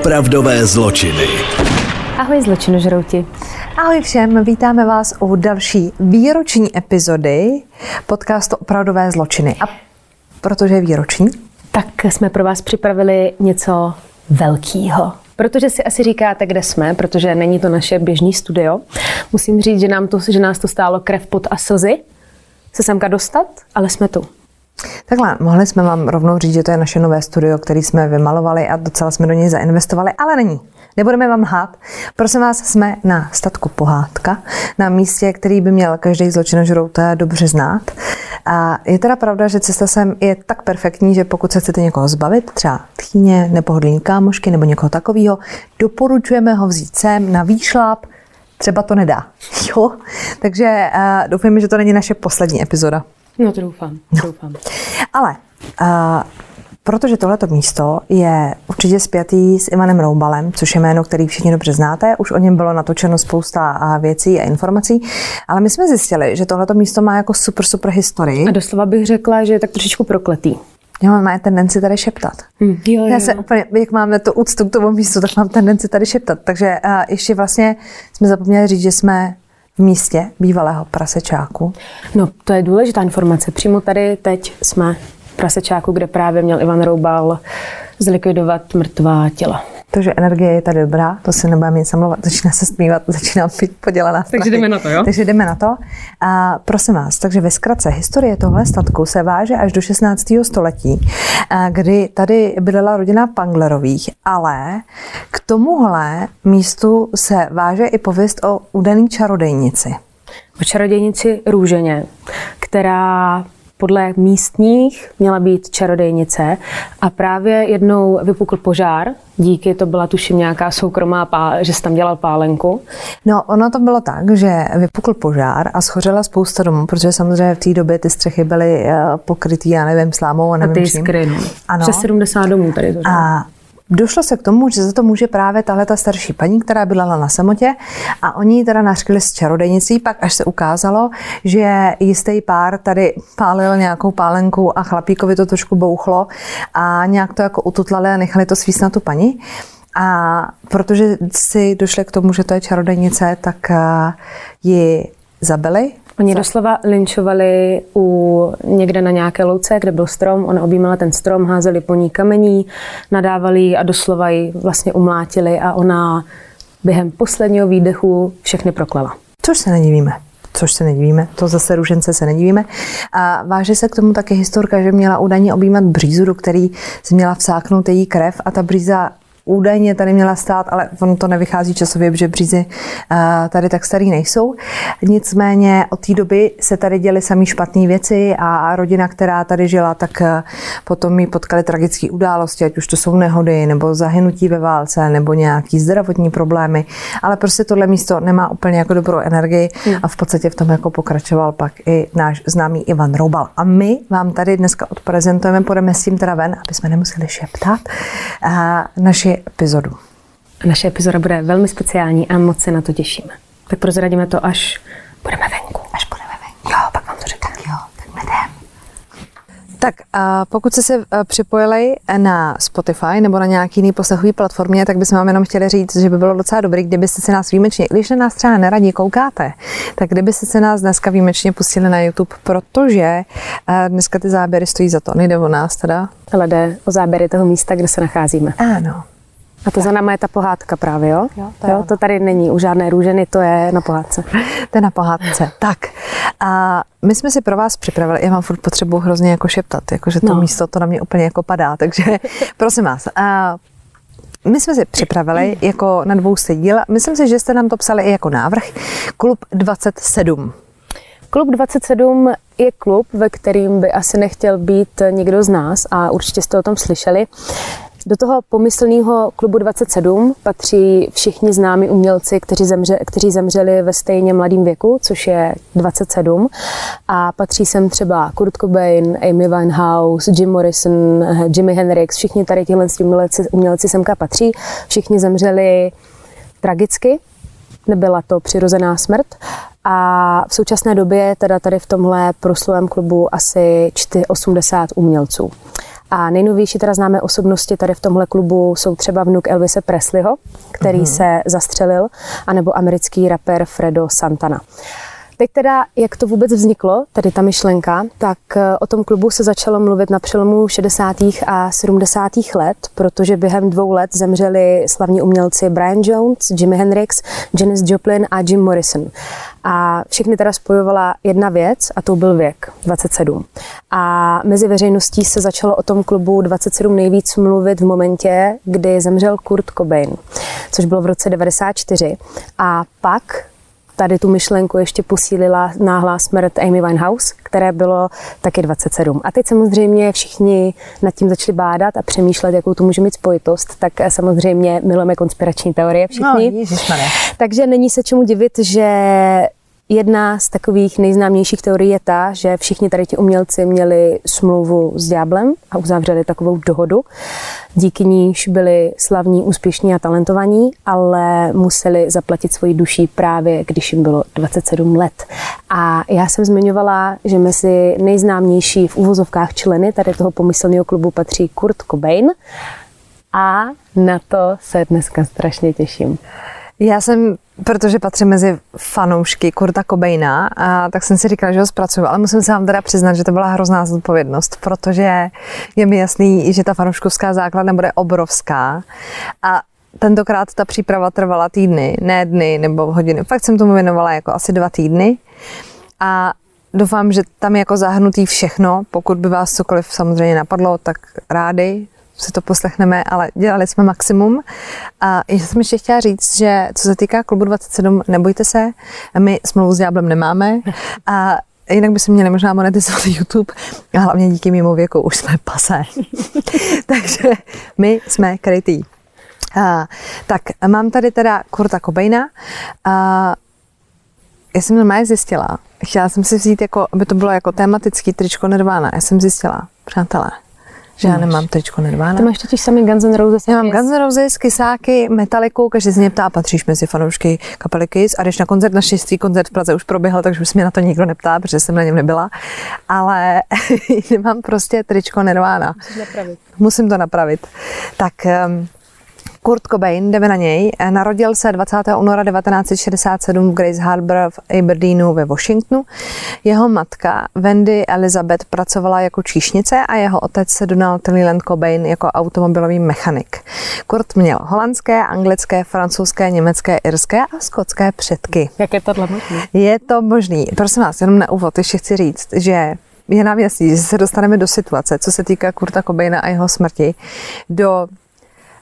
Opravdové zločiny. Ahoj zločinožrouti. Ahoj všem, vítáme vás u další výroční epizody podcastu Opravdové zločiny. A protože je výroční? Tak jsme pro vás připravili něco velkého. Protože si asi říkáte, kde jsme, protože není to naše běžný studio. Musím říct, že, nám to, že nás to stálo krev, pot a slzy se semka dostat, ale jsme tu. Takhle, mohli jsme vám rovnou říct, že to je naše nové studio, který jsme vymalovali a docela jsme do něj zainvestovali, ale není. Nebudeme vám lhát. Prosím vás, jsme na statku Pohádka, na místě, který by měl každý zločinožrout dobře znát. A je teda pravda, že cesta sem je tak perfektní, že pokud se chcete někoho zbavit, třeba tchýně, nepohodlný kámošky nebo někoho takového, doporučujeme ho vzít sem na výšláp, třeba to nedá. Jo? Takže uh, doufejme, že to není naše poslední epizoda. No to doufám, no. doufám. Ale uh, protože tohleto místo je určitě spjatý s Ivanem Roubalem, což je jméno, který všichni dobře znáte. Už o něm bylo natočeno spousta věcí a informací, ale my jsme zjistili, že tohleto místo má jako super, super historii. A doslova bych řekla, že je tak trošičku prokletý. Já mám tendenci tady šeptat. Jo, jo. Já se úplně, jak máme to úctu k tomu místu, tak mám tendenci tady šeptat. Takže uh, ještě vlastně jsme zapomněli říct, že jsme místě bývalého prasečáku. No, to je důležitá informace. Přímo tady teď jsme v prasečáku, kde právě měl Ivan Roubal zlikvidovat mrtvá těla. Takže energie je tady dobrá, to se nebudeme nic samlovat, začíná se smívat, začíná být podělaná. Takže jdeme na to, jo? Takže jdeme na to. A prosím vás, takže ve zkratce, historie tohle statku se váže až do 16. století, kdy tady bydlela rodina Panglerových, ale k tomuhle místu se váže i pověst o údaný čarodejnici. O čarodějnici Růženě, která podle místních měla být čarodejnice a právě jednou vypukl požár, díky to byla tuším nějaká soukromá, pá, že jsi tam dělal pálenku. No, ono to bylo tak, že vypukl požár a schořela spousta domů, protože samozřejmě v té době ty střechy byly eh, pokrytý, já nevím, slámou a nevím A ty skrynu. Ano. Přes 70 domů tady to. A Došlo se k tomu, že za to může právě tahle ta starší paní, která bydlela na samotě a oni ji teda nařkli s čarodejnicí, pak až se ukázalo, že jistý pár tady pálil nějakou pálenku a chlapíkovi to trošku bouchlo a nějak to jako ututlali a nechali to svíst na tu paní. A protože si došli k tomu, že to je čarodejnice, tak eh, ji zabili Oni doslova linčovali u, někde na nějaké louce, kde byl strom, ona objímala ten strom, házeli po ní kamení, nadávali a doslova ji vlastně umlátili a ona během posledního výdechu všechny proklala. Což se nedivíme což se nedivíme, to zase růžence se nedivíme. A váže se k tomu také historka, že měla údajně objímat břízu, do který si měla vsáknout její krev a ta bříza údajně tady měla stát, ale ono to nevychází časově, protože břízy eh, tady tak starý nejsou. Nicméně od té doby se tady děly samý špatné věci a rodina, která tady žila, tak eh, potom jí potkali tragické události, ať už to jsou nehody, nebo zahynutí ve válce, nebo nějaký zdravotní problémy. Ale prostě tohle místo nemá úplně jako dobrou energii a v podstatě v tom jako pokračoval pak i náš známý Ivan Roubal. A my vám tady dneska odprezentujeme, půjdeme s tím teda ven, aby jsme nemuseli šeptat, eh, naši epizodu. Naše epizoda bude velmi speciální a moc se na to těšíme. Tak prozradíme to, až budeme venku. Až budeme venku. Jo, pak vám to řeknu. Jo, tak jdem. Tak a pokud jste se připojili na Spotify nebo na nějaký jiný poslechový platformě, tak bychom vám jenom chtěli říct, že by bylo docela dobré, kdybyste se nás výjimečně, když na nás třeba neradí koukáte, tak kdybyste se nás dneska výjimečně pustili na YouTube, protože dneska ty záběry stojí za to. Nejde o nás teda. Ale jde o záběry toho místa, kde se nacházíme. Ano. A to za náma je ta pohádka právě, jo? Jo, to, jo, to tady není u žádné růženy, to je na pohádce. to je na pohádce. Tak, a my jsme si pro vás připravili, já mám furt potřebu hrozně jako šeptat, jakože to no. místo to na mě úplně jako padá, takže prosím vás, a my jsme si připravili jako na dvou díl. Myslím si, že jste nám to psali i jako návrh. Klub 27. Klub 27 je klub, ve kterým by asi nechtěl být nikdo z nás a určitě jste o tom slyšeli. Do toho pomyslného klubu 27 patří všichni známí umělci, kteří, zemře, kteří zemřeli ve stejně mladém věku, což je 27. A patří sem třeba Kurt Cobain, Amy Winehouse, Jim Morrison, Jimi Hendrix, všichni tady tihle umělci, umělci semka patří. Všichni zemřeli tragicky, nebyla to přirozená smrt. A v současné době teda tady v tomhle proslulém klubu asi 80 umělců. A nejnovější teda známé osobnosti tady v tomhle klubu jsou třeba vnuk Elvise Presleyho, který mm-hmm. se zastřelil, anebo americký rapper Fredo Santana. Teď teda, jak to vůbec vzniklo, tady ta myšlenka, tak eh, o tom klubu se začalo mluvit na přelomu 60. a 70. let, protože během dvou let zemřeli slavní umělci Brian Jones, Jimi Hendrix, Janis Joplin a Jim Morrison. A všechny teda spojovala jedna věc a to byl věk, 27. A mezi veřejností se začalo o tom klubu 27 nejvíc mluvit v momentě, kdy zemřel Kurt Cobain, což bylo v roce 94. A pak tady tu myšlenku ještě posílila náhlá smrt Amy Winehouse, které bylo taky 27. A teď samozřejmě všichni nad tím začali bádat a přemýšlet, jakou to může mít spojitost, tak samozřejmě milujeme konspirační teorie všichni. No, Takže není se čemu divit, že Jedna z takových nejznámějších teorií je ta, že všichni tady ti umělci měli smlouvu s ďáblem a uzavřeli takovou dohodu, díky níž byli slavní, úspěšní a talentovaní, ale museli zaplatit svoji duší právě, když jim bylo 27 let. A já jsem zmiňovala, že mezi nejznámější v uvozovkách členy tady toho pomyslného klubu patří Kurt Cobain a na to se dneska strašně těším. Já jsem, protože patřím mezi fanoušky Kurta Cobaina, a tak jsem si říkala, že ho zpracuju, ale musím se vám teda přiznat, že to byla hrozná zodpovědnost, protože je mi jasný, že ta fanouškovská základna bude obrovská a tentokrát ta příprava trvala týdny, ne dny nebo hodiny. Fakt jsem tomu věnovala jako asi dva týdny a doufám, že tam je jako zahrnutý všechno. Pokud by vás cokoliv samozřejmě napadlo, tak rádi si to poslechneme, ale dělali jsme maximum. A já jsem ještě chtěla říct, že co se týká klubu 27, nebojte se, my smlouvu s Diablem nemáme a Jinak by se měli možná monetizovat YouTube, a hlavně díky mimo věku už jsme pasé. Takže my jsme krytý. A, tak mám tady teda Kurta Cobaina. A, já jsem normálně zjistila, chtěla jsem si vzít, jako, aby to bylo jako tematický tričko Nirvana. Já jsem zjistila, přátelé, že já nemám tričko Nirvana. Ty máš totiž sami Guns N' Roses. Já mám Guns N' Roses, Kysáky, Metaliku, každý z mě ptá, patříš mezi fanoušky kapely Kiss a když na koncert, na šestý koncert v Praze už proběhl, takže už mě na to nikdo neptá, protože jsem na něm nebyla, ale nemám prostě tričko Nirvana. Musím to napravit. Tak um, Kurt Cobain, jdeme na něj, narodil se 20. února 1967 v Grace Harbor v Aberdeenu ve Washingtonu. Jeho matka Wendy Elizabeth pracovala jako číšnice a jeho otec Donald Leland Cobain jako automobilový mechanik. Kurt měl holandské, anglické, francouzské, německé, irské a skotské předky. Jak je tohle možné? Je to možný. Prosím vás, jenom na úvod ještě chci říct, že je nám jasný, že se dostaneme do situace, co se týká Kurta Cobaina a jeho smrti, do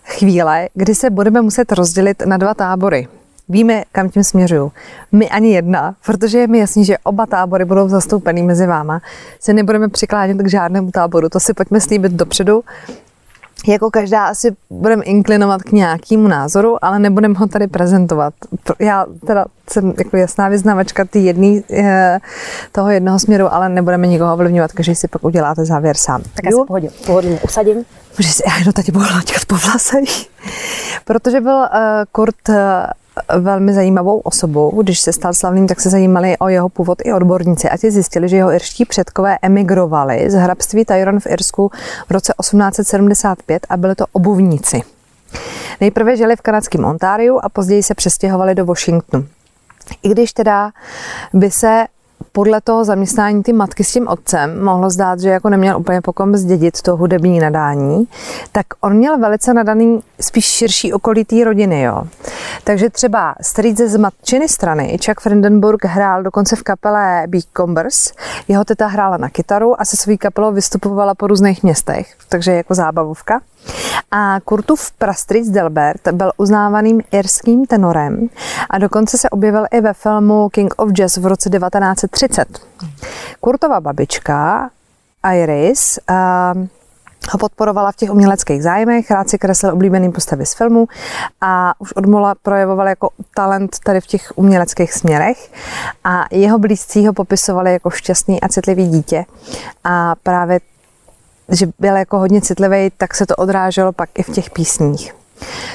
chvíle, kdy se budeme muset rozdělit na dva tábory. Víme, kam tím směřuju. My ani jedna, protože je mi jasný, že oba tábory budou zastoupený mezi váma, se nebudeme přiklánět k žádnému táboru. To si pojďme slíbit dopředu. Jako každá asi budeme inklinovat k nějakému názoru, ale nebudeme ho tady prezentovat. Já teda jsem jako jasná vyznavačka ty jedný, eh, toho jednoho směru, ale nebudeme nikoho ovlivňovat, každý si pak uděláte závěr sám. Tak já se pohodě, pohodlně usadím. Můžeš si, já tady budu laťkat po vlasech. Protože byl uh, Kurt uh, velmi zajímavou osobou. Když se stal slavným, tak se zajímali o jeho původ i odborníci a ti zjistili, že jeho irští předkové emigrovali z hrabství Tyrone v Irsku v roce 1875 a byli to obuvníci. Nejprve žili v kanadském Ontáriu a později se přestěhovali do Washingtonu. I když teda by se podle toho zaměstnání ty matky s tím otcem mohlo zdát, že jako neměl úplně pokom zdědit to hudební nadání, tak on měl velice nadaný spíš širší okolí té rodiny, jo. Takže třeba strýce z matčiny strany, Chuck Frendenburg hrál dokonce v kapele Beatcombers, jeho teta hrála na kytaru a se svou kapelou vystupovala po různých městech, takže jako zábavovka. A Kurtův prastric Delbert byl uznávaným irským tenorem a dokonce se objevil i ve filmu King of Jazz v roce 1930. Kurtova babička Iris uh, ho podporovala v těch uměleckých zájmech, rád si kreslil oblíbený postavy z filmu a už od mola projevoval jako talent tady v těch uměleckých směrech a jeho blízcí ho popisovali jako šťastný a citlivý dítě a právě že byl jako hodně citlivý, tak se to odráželo pak i v těch písních.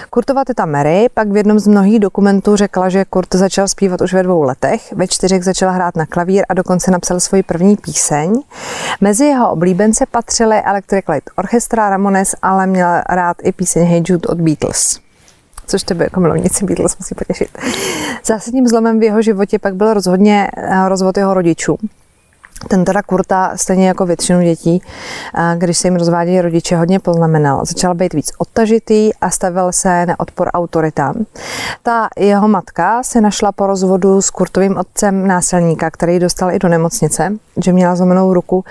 Kurtova teta Mary pak v jednom z mnohých dokumentů řekla, že Kurt začal zpívat už ve dvou letech, ve čtyřech začal hrát na klavír a dokonce napsal svoji první píseň. Mezi jeho oblíbence patřily Electric Light Orchestra Ramones, ale měl rád i píseň Hey Jude od Beatles což tebe jako milovnici Beatles musí potěšit. Zásadním zlomem v jeho životě pak byl rozhodně eh, rozvod jeho rodičů. Ten teda Kurta, stejně jako většinu dětí, když se jim rozvádějí rodiče, hodně poznamenal. Začal být víc odtažitý a stavil se na odpor autoritám. Ta jeho matka se našla po rozvodu s Kurtovým otcem násilníka, který dostal i do nemocnice, že měla zlomenou ruku,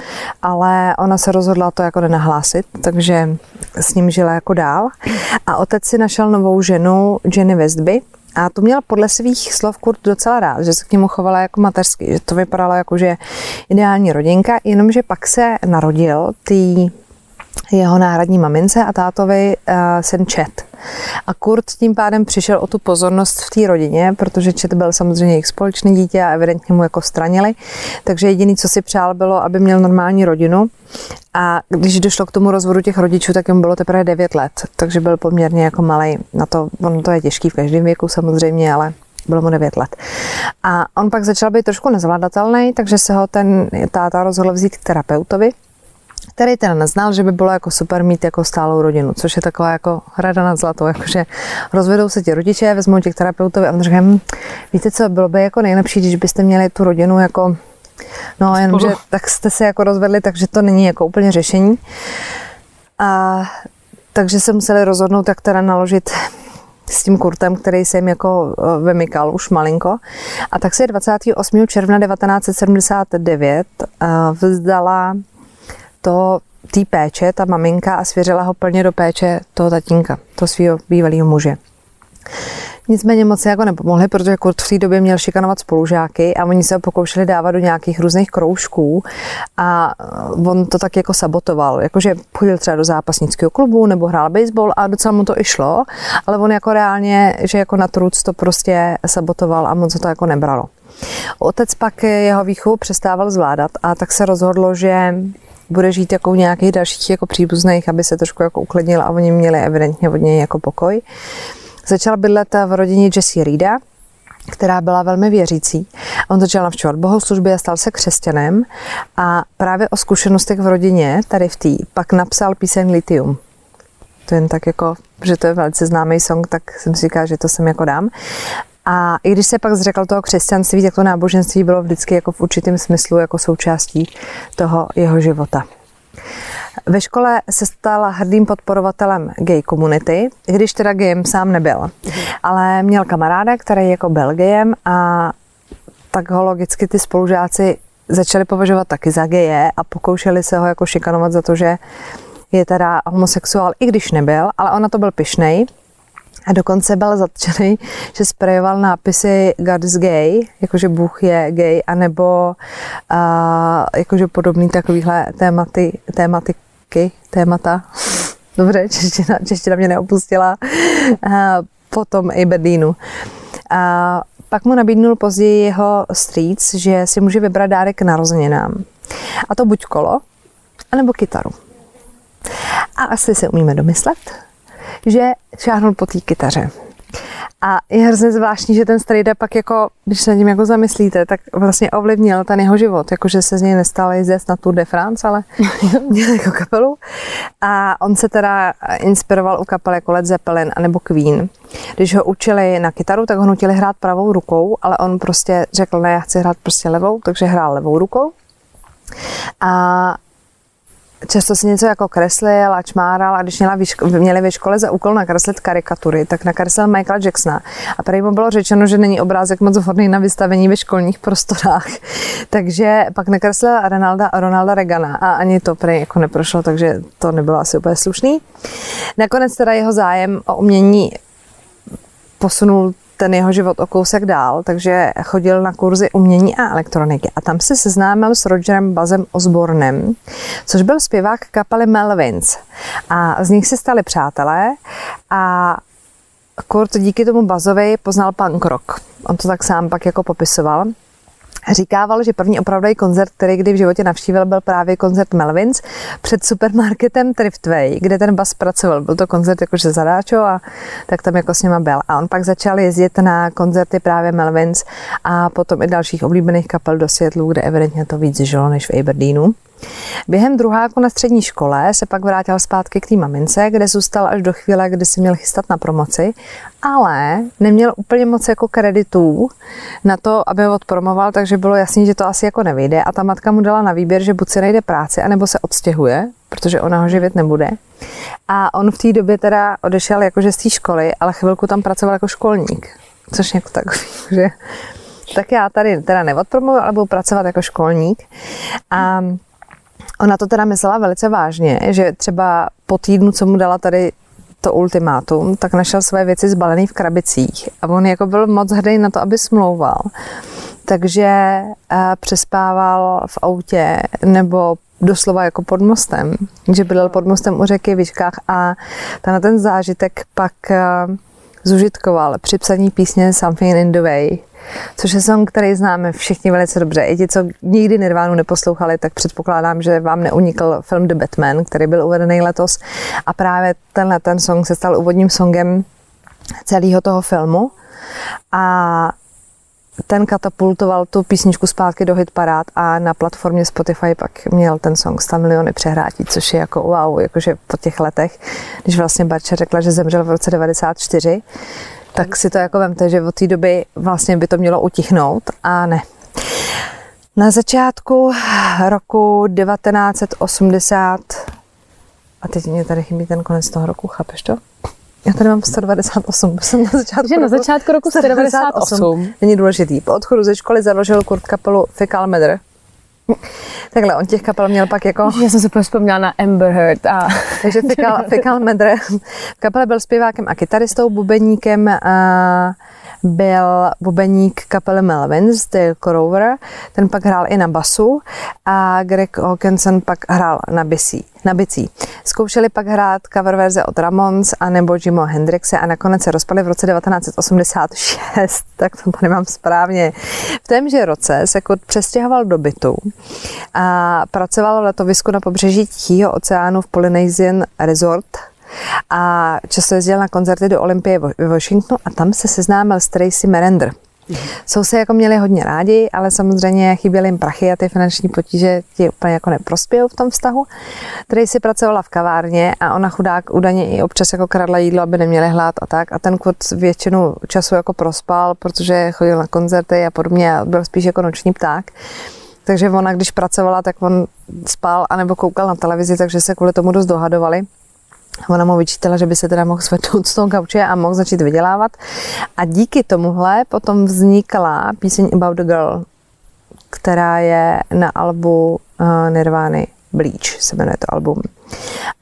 ale ona se rozhodla to jako nenahlásit, takže s ním žila jako dál. A otec si našel novou ženu, Jenny Westby, a to měl podle svých slov Kurt docela rád, že se k němu chovala jako mateřsky, že to vypadalo jako, že ideální rodinka, jenomže pak se narodil tý jeho náhradní mamince a tátovi uh, syn Chet. A Kurt tím pádem přišel o tu pozornost v té rodině, protože Chet byl samozřejmě jejich společné dítě a evidentně mu jako stranili. Takže jediný, co si přál, bylo, aby měl normální rodinu. A když došlo k tomu rozvodu těch rodičů, tak jim bylo teprve 9 let, takže byl poměrně jako malý. Na to, ono to je těžký v každém věku samozřejmě, ale bylo mu 9 let. A on pak začal být trošku nezvladatelný, takže se ho ten táta rozhodl vzít k terapeutovi, který teda neznal, že by bylo jako super mít jako stálou rodinu, což je taková jako hrada nad zlatou, jakože rozvedou se ti rodiče, vezmou tě k terapeutovi a on říká, hm, víte co, bylo by jako nejlepší, když byste měli tu rodinu jako, no jenomže tak jste se jako rozvedli, takže to není jako úplně řešení. A takže se museli rozhodnout, jak teda naložit s tím Kurtem, který se jim jako eh, vymykal už malinko. A tak se 28. června 1979 eh, vzdala to té péče, ta maminka a svěřila ho plně do péče toho tatínka, toho svého bývalého muže. Nicméně moc jako nepomohli, protože Kurt v té době měl šikanovat spolužáky a oni se ho pokoušeli dávat do nějakých různých kroužků a on to tak jako sabotoval, jakože chodil třeba do zápasnického klubu nebo hrál baseball a docela mu to i šlo, ale on jako reálně, že jako na truc to prostě sabotoval a moc to jako nebralo. Otec pak jeho výchovu přestával zvládat a tak se rozhodlo, že bude žít jako u nějakých dalších jako příbuzných, aby se trošku jako uklidnil a oni měli evidentně od něj jako pokoj. Začal bydlet v rodině Jesse Reeda, která byla velmi věřící. On začal navštěvovat bohoslužby a stal se křesťanem a právě o zkušenostech v rodině, tady v té, pak napsal píseň Lithium. To jen tak jako, že to je velice známý song, tak jsem si říkal, že to sem jako dám. A i když se pak zřekl toho křesťanství, tak to náboženství bylo vždycky jako v určitém smyslu jako součástí toho jeho života. Ve škole se stala hrdým podporovatelem gay komunity, když teda gayem sám nebyl. Ale měl kamaráda, který jako byl gayem a tak ho logicky ty spolužáci začali považovat taky za geje a pokoušeli se ho jako šikanovat za to, že je teda homosexuál, i když nebyl, ale ona to byl pišnej a dokonce byl zatčený, že sprejoval nápisy God is gay, jakože Bůh je gay, anebo a, jakože podobný takovýhle tématy, tématiky, témata. Dobře, čeština, čeština mě neopustila. A, potom i Berlínu. A pak mu nabídnul později jeho strýc, že si může vybrat dárek k narozeninám. A to buď kolo, anebo kytaru. A asi se umíme domyslet, že šáhnul po té kytaře. A je hrozně zvláštní, že ten strejda pak jako, když se nad tím jako zamyslíte, tak vlastně ovlivnil ten jeho život, jakože se z něj nestal jezdec na Tour de France, ale měl jako kapelu. A on se teda inspiroval u kapel jako Led Zeppelin nebo Queen. Když ho učili na kytaru, tak ho nutili hrát pravou rukou, ale on prostě řekl, ne, já chci hrát prostě levou, takže hrál levou rukou. A často si něco jako kreslil a čmáral a když měla výško, měli ve škole za úkol nakreslit karikatury, tak nakreslil Michaela Jacksona. A tady mu bylo řečeno, že není obrázek moc vhodný na vystavení ve školních prostorách. takže pak nakreslil Ronalda, Ronalda Regana a ani to prý jako neprošlo, takže to nebylo asi úplně slušný. Nakonec teda jeho zájem o umění posunul ten jeho život o kousek dál, takže chodil na kurzy umění a elektroniky a tam se seznámil s Rogerem Bazem Osbornem, což byl zpěvák kapely Melvins. A z nich se stali přátelé a Kurt díky tomu Bazovi poznal punk rock. On to tak sám pak jako popisoval. Říkával, že první opravdový koncert, který kdy v životě navštívil, byl právě koncert Melvins před supermarketem Thriftway, kde ten bas pracoval. Byl to koncert jakože zadáčo a tak tam jako s nima byl. A on pak začal jezdit na koncerty právě Melvins a potom i dalších oblíbených kapel do Seattleu, kde evidentně to víc žilo než v Aberdeenu. Během druháku na střední škole se pak vrátil zpátky k té mamince, kde zůstal až do chvíle, kdy se měl chystat na promoci, ale neměl úplně moc jako kreditů na to, aby ho odpromoval, takže bylo jasný, že to asi jako nevyjde a ta matka mu dala na výběr, že buď se najde práci, anebo se odstěhuje, protože ona ho živit nebude. A on v té době teda odešel jakože z té školy, ale chvilku tam pracoval jako školník, což jako takový, že tak já tady teda neodpromoval, ale budu pracovat jako školník. A Ona to teda myslela velice vážně, že třeba po týdnu, co mu dala tady to ultimátum, tak našel své věci zbalené v krabicích. A on jako byl moc hrdý na to, aby smlouval. Takže eh, přespával v autě nebo doslova jako pod mostem, že bydlel pod mostem u řeky Vyškách a ten, ten zážitek pak eh, zužitkoval při psaní písně Something in the Way, což je song, který známe všichni velice dobře. I ti, co nikdy Nirvánu neposlouchali, tak předpokládám, že vám neunikl film The Batman, který byl uvedený letos. A právě tenhle ten song se stal úvodním songem celého toho filmu. A ten katapultoval tu písničku zpátky do hitparád a na platformě Spotify pak měl ten song 100 miliony přehrátí, což je jako wow, jakože po těch letech, když vlastně Barče řekla, že zemřel v roce 94, tak si to jako vemte, že od té doby vlastně by to mělo utichnout a ne. Na začátku roku 1980, a teď mě tady chybí ten konec toho roku, chápeš to? Já tady mám 198, jsem na začátku, Takže na začátku roku 198. Není důležitý. Po odchodu ze školy založil Kurt kapelu Fecal. Takhle, on těch kapel měl pak jako... Já jsem se vzpomněla na Amber Heard. A... Takže Fecal, Fecal Matter. V kapele byl zpěvákem a kytaristou, bubeníkem a byl bubeník kapely Melvins, Dale Crover, ten pak hrál i na basu a Greg Hawkinson pak hrál na bicí. Na bicí. Zkoušeli pak hrát cover verze od Ramons a nebo Jimo Hendrixe a nakonec se rozpali v roce 1986, tak to tady mám správně. V témže roce se Kurt přestěhoval do bytu a pracoval v letovisku na pobřeží Tichého oceánu v Polynesian Resort a často jezdil na koncerty do Olympie ve Washingtonu a tam se seznámil s Tracy Merender. Jsou se jako měli hodně rádi, ale samozřejmě chyběly jim prachy a ty finanční potíže ti úplně jako neprospějou v tom vztahu. Tracy pracovala v kavárně a ona chudák údajně i občas jako kradla jídlo, aby neměli hlad a tak. A ten Kurt většinu času jako prospal, protože chodil na koncerty a podobně a byl spíš jako noční pták. Takže ona, když pracovala, tak on spal anebo koukal na televizi, takže se kvůli tomu dost dohadovali. Ona mu vyčítala, že by se teda mohl svetnout z toho gauče a mohl začít vydělávat. A díky tomuhle potom vznikla píseň About the Girl, která je na albu uh, Nirvány Bleach, se jmenuje to album.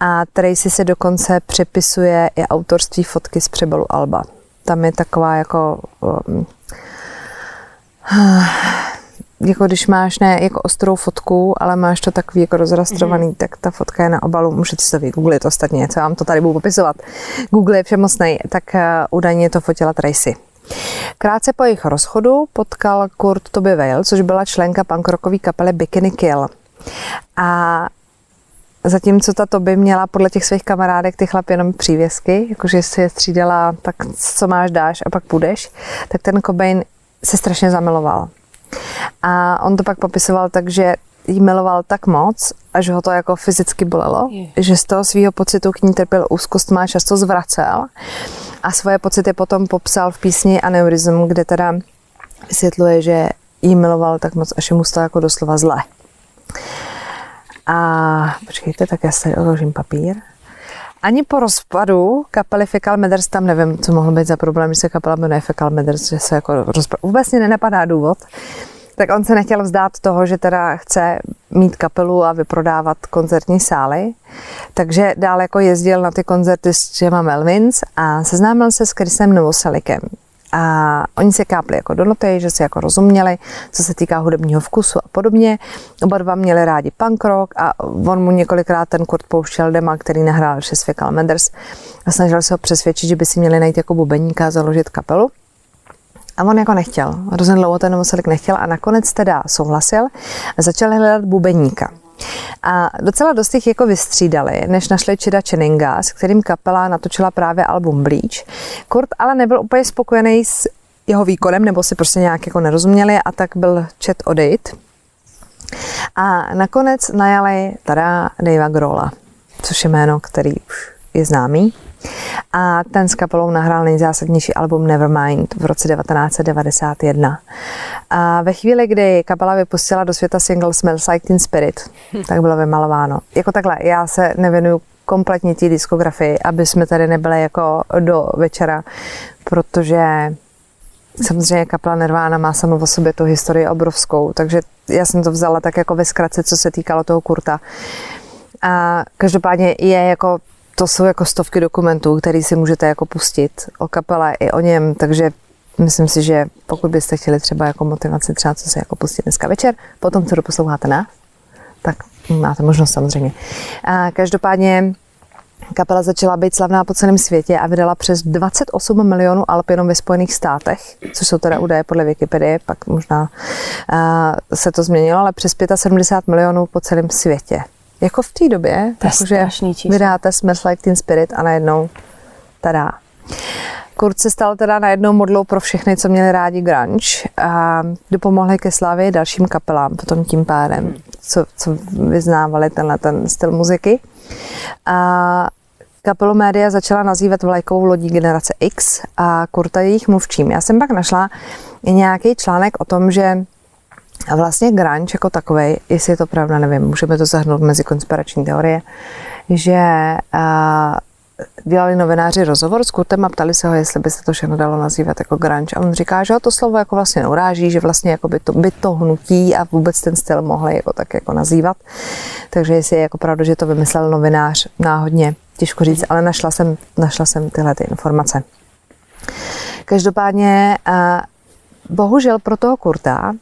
A Tracy se dokonce přepisuje i autorství fotky z přebalu Alba. Tam je taková jako um, jako když máš ne jako ostrou fotku, ale máš to takový jako rozrastrovaný, mm. tak ta fotka je na obalu, můžete si to vygooglit ostatně, co vám to tady budu popisovat. Google je přemocnej, tak uh, údajně to fotila Tracy. Krátce po jejich rozchodu potkal Kurt Toby Vale, což byla členka punkrokové kapely Bikini Kill. A Zatímco ta Toby měla podle těch svých kamarádek ty chlapy jenom přívěsky, jakože si je střídala, tak co máš, dáš a pak půjdeš, tak ten Cobain se strašně zamiloval. A on to pak popisoval tak, že jí miloval tak moc, až ho to jako fyzicky bolelo, je. že z toho svého pocitu k ní trpěl úzkost, má často zvracel a svoje pocity potom popsal v písni Aneurism, kde teda vysvětluje, že jí miloval tak moc, až mu stalo jako doslova zle. A počkejte, tak já si tady odložím papír. Ani po rozpadu kapely Fecal Matters tam nevím, co mohlo být za problém, že se kapela jmenuje Fecal Matters, že se jako rozpad... Vůbec mě nenapadá důvod. Tak on se nechtěl vzdát toho, že teda chce mít kapelu a vyprodávat koncertní sály. Takže dál jako jezdil na ty koncerty s Jema Melvins a seznámil se s Chrisem Novoselikem. A oni se kápli jako do noty, že si jako rozuměli, co se týká hudebního vkusu a podobně. Oba dva měli rádi punk rock a on mu několikrát ten Kurt pouštěl dema, který nahrál ještě s Fecal Menders a snažil se ho přesvědčit, že by si měli najít jako bubeníka a založit kapelu. A on jako nechtěl. Hrozně dlouho ten Novoselik nechtěl a nakonec teda souhlasil a začal hledat bubeníka. A docela dost jich jako vystřídali, než našli Chida Cheninga, s kterým kapela natočila právě album Bleach. Kurt ale nebyl úplně spokojený s jeho výkonem, nebo si prostě nějak jako nerozuměli a tak byl Chet odejít. A nakonec najali teda Davea Grola, což je jméno, který už je známý. A ten s kapelou nahrál nejzásadnější album Nevermind v roce 1991. A ve chvíli, kdy kapela vypustila do světa single Smells Like Teen Spirit, tak bylo vymalováno. Jako takhle, já se nevěnuju kompletně té diskografii, aby jsme tady nebyli jako do večera, protože Samozřejmě kapela Nirvana má samo o sobě tu historii obrovskou, takže já jsem to vzala tak jako ve zkratce, co se týkalo toho Kurta. A každopádně je jako to jsou jako stovky dokumentů, které si můžete jako pustit o kapele i o něm, takže myslím si, že pokud byste chtěli třeba jako motivaci třeba co se jako pustit dneska večer, potom co doposloucháte nás, tak máte možnost samozřejmě. A každopádně Kapela začala být slavná po celém světě a vydala přes 28 milionů alb jenom ve Spojených státech, což jsou teda údaje podle Wikipedie, pak možná se to změnilo, ale přes 75 milionů po celém světě. Jako v té době, takže vydáte Smells Like Teen Spirit a najednou tada. Kurt se stal teda najednou modlou pro všechny, co měli rádi grunge a dopomohli ke slávě dalším kapelám potom tím pádem, co, co vyznávali tenhle ten styl muziky. A kapelu média začala nazývat vlajkovou lodí generace X a Kurta jejich mluvčím. Já jsem pak našla nějaký článek o tom, že a vlastně grunge jako takový, jestli je to pravda, nevím, můžeme to zahrnout mezi konspirační teorie, že dělali novináři rozhovor s Kurtem a ptali se ho, jestli by se to všechno dalo nazývat jako grunge. A on říká, že to slovo jako vlastně neuráží, že vlastně jako by to, by to hnutí a vůbec ten styl mohli jako tak jako nazývat. Takže jestli je jako pravda, že to vymyslel novinář náhodně, těžko říct, ale našla jsem, našla jsem tyhle ty informace. Každopádně, bohužel pro toho Kurta,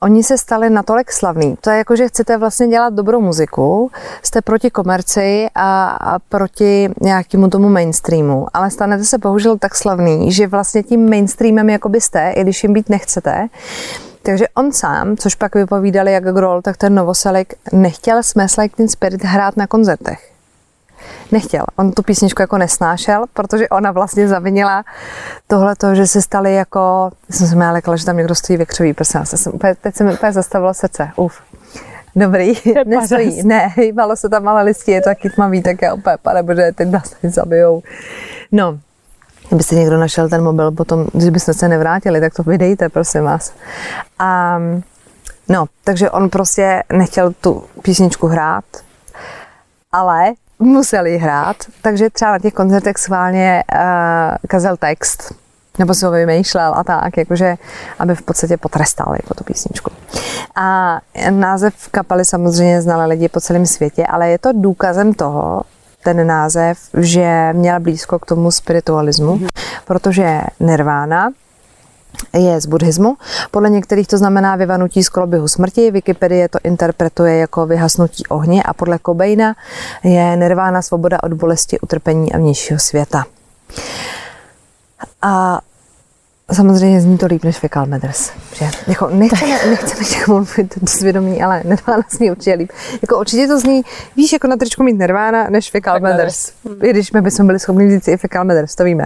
Oni se stali natolik slavní. To je jako, že chcete vlastně dělat dobrou muziku, jste proti komerci a, a proti nějakému tomu mainstreamu, ale stanete se bohužel tak slavný, že vlastně tím mainstreamem jako byste, i když jim být nechcete, takže on sám, což pak vypovídali jak Grohl, tak ten Novoselik nechtěl Smells Like Teen Spirit hrát na koncertech nechtěl. On tu písničku jako nesnášel, protože ona vlastně zavinila tohle, že se stali jako, jsem se mi lekla, že tam někdo stojí ve křoví, prosím vás, jsem úplně, teď se mi úplně zastavilo srdce, uf. Dobrý, nestojí, ne, hýbalo se tam ale listí, je to taky tmavý, tak já úplně, pane bože, teď nás tady zabijou. No, kdyby si někdo našel ten mobil potom, když byste se nevrátili, tak to vydejte, prosím vás. A, no, takže on prostě nechtěl tu písničku hrát, ale museli hrát, takže třeba na těch koncertech schválně uh, kazel text, nebo si ho vymýšlel a tak, jakože, aby v podstatě potrestal jako tu písničku. A název kapely samozřejmě znali lidi po celém světě, ale je to důkazem toho, ten název, že měl blízko k tomu spiritualismu, mm-hmm. protože Nirvana je z buddhismu. Podle některých to znamená vyvanutí z koloběhu smrti, Wikipedie to interpretuje jako vyhasnutí ohně a podle Cobaina je nirvána svoboda od bolesti, utrpení a vnějšího světa. A Samozřejmě zní to líp než Fecal Matters. Že? Jako nechceme, nechceme někomu mluvit do svědomí, ale Nirvana zní určitě líp. Jako určitě to zní, víš, jako na tričku mít Nirvana než Fecal Matters. I když my bychom byli schopni říct i Fecal Matters, to víme.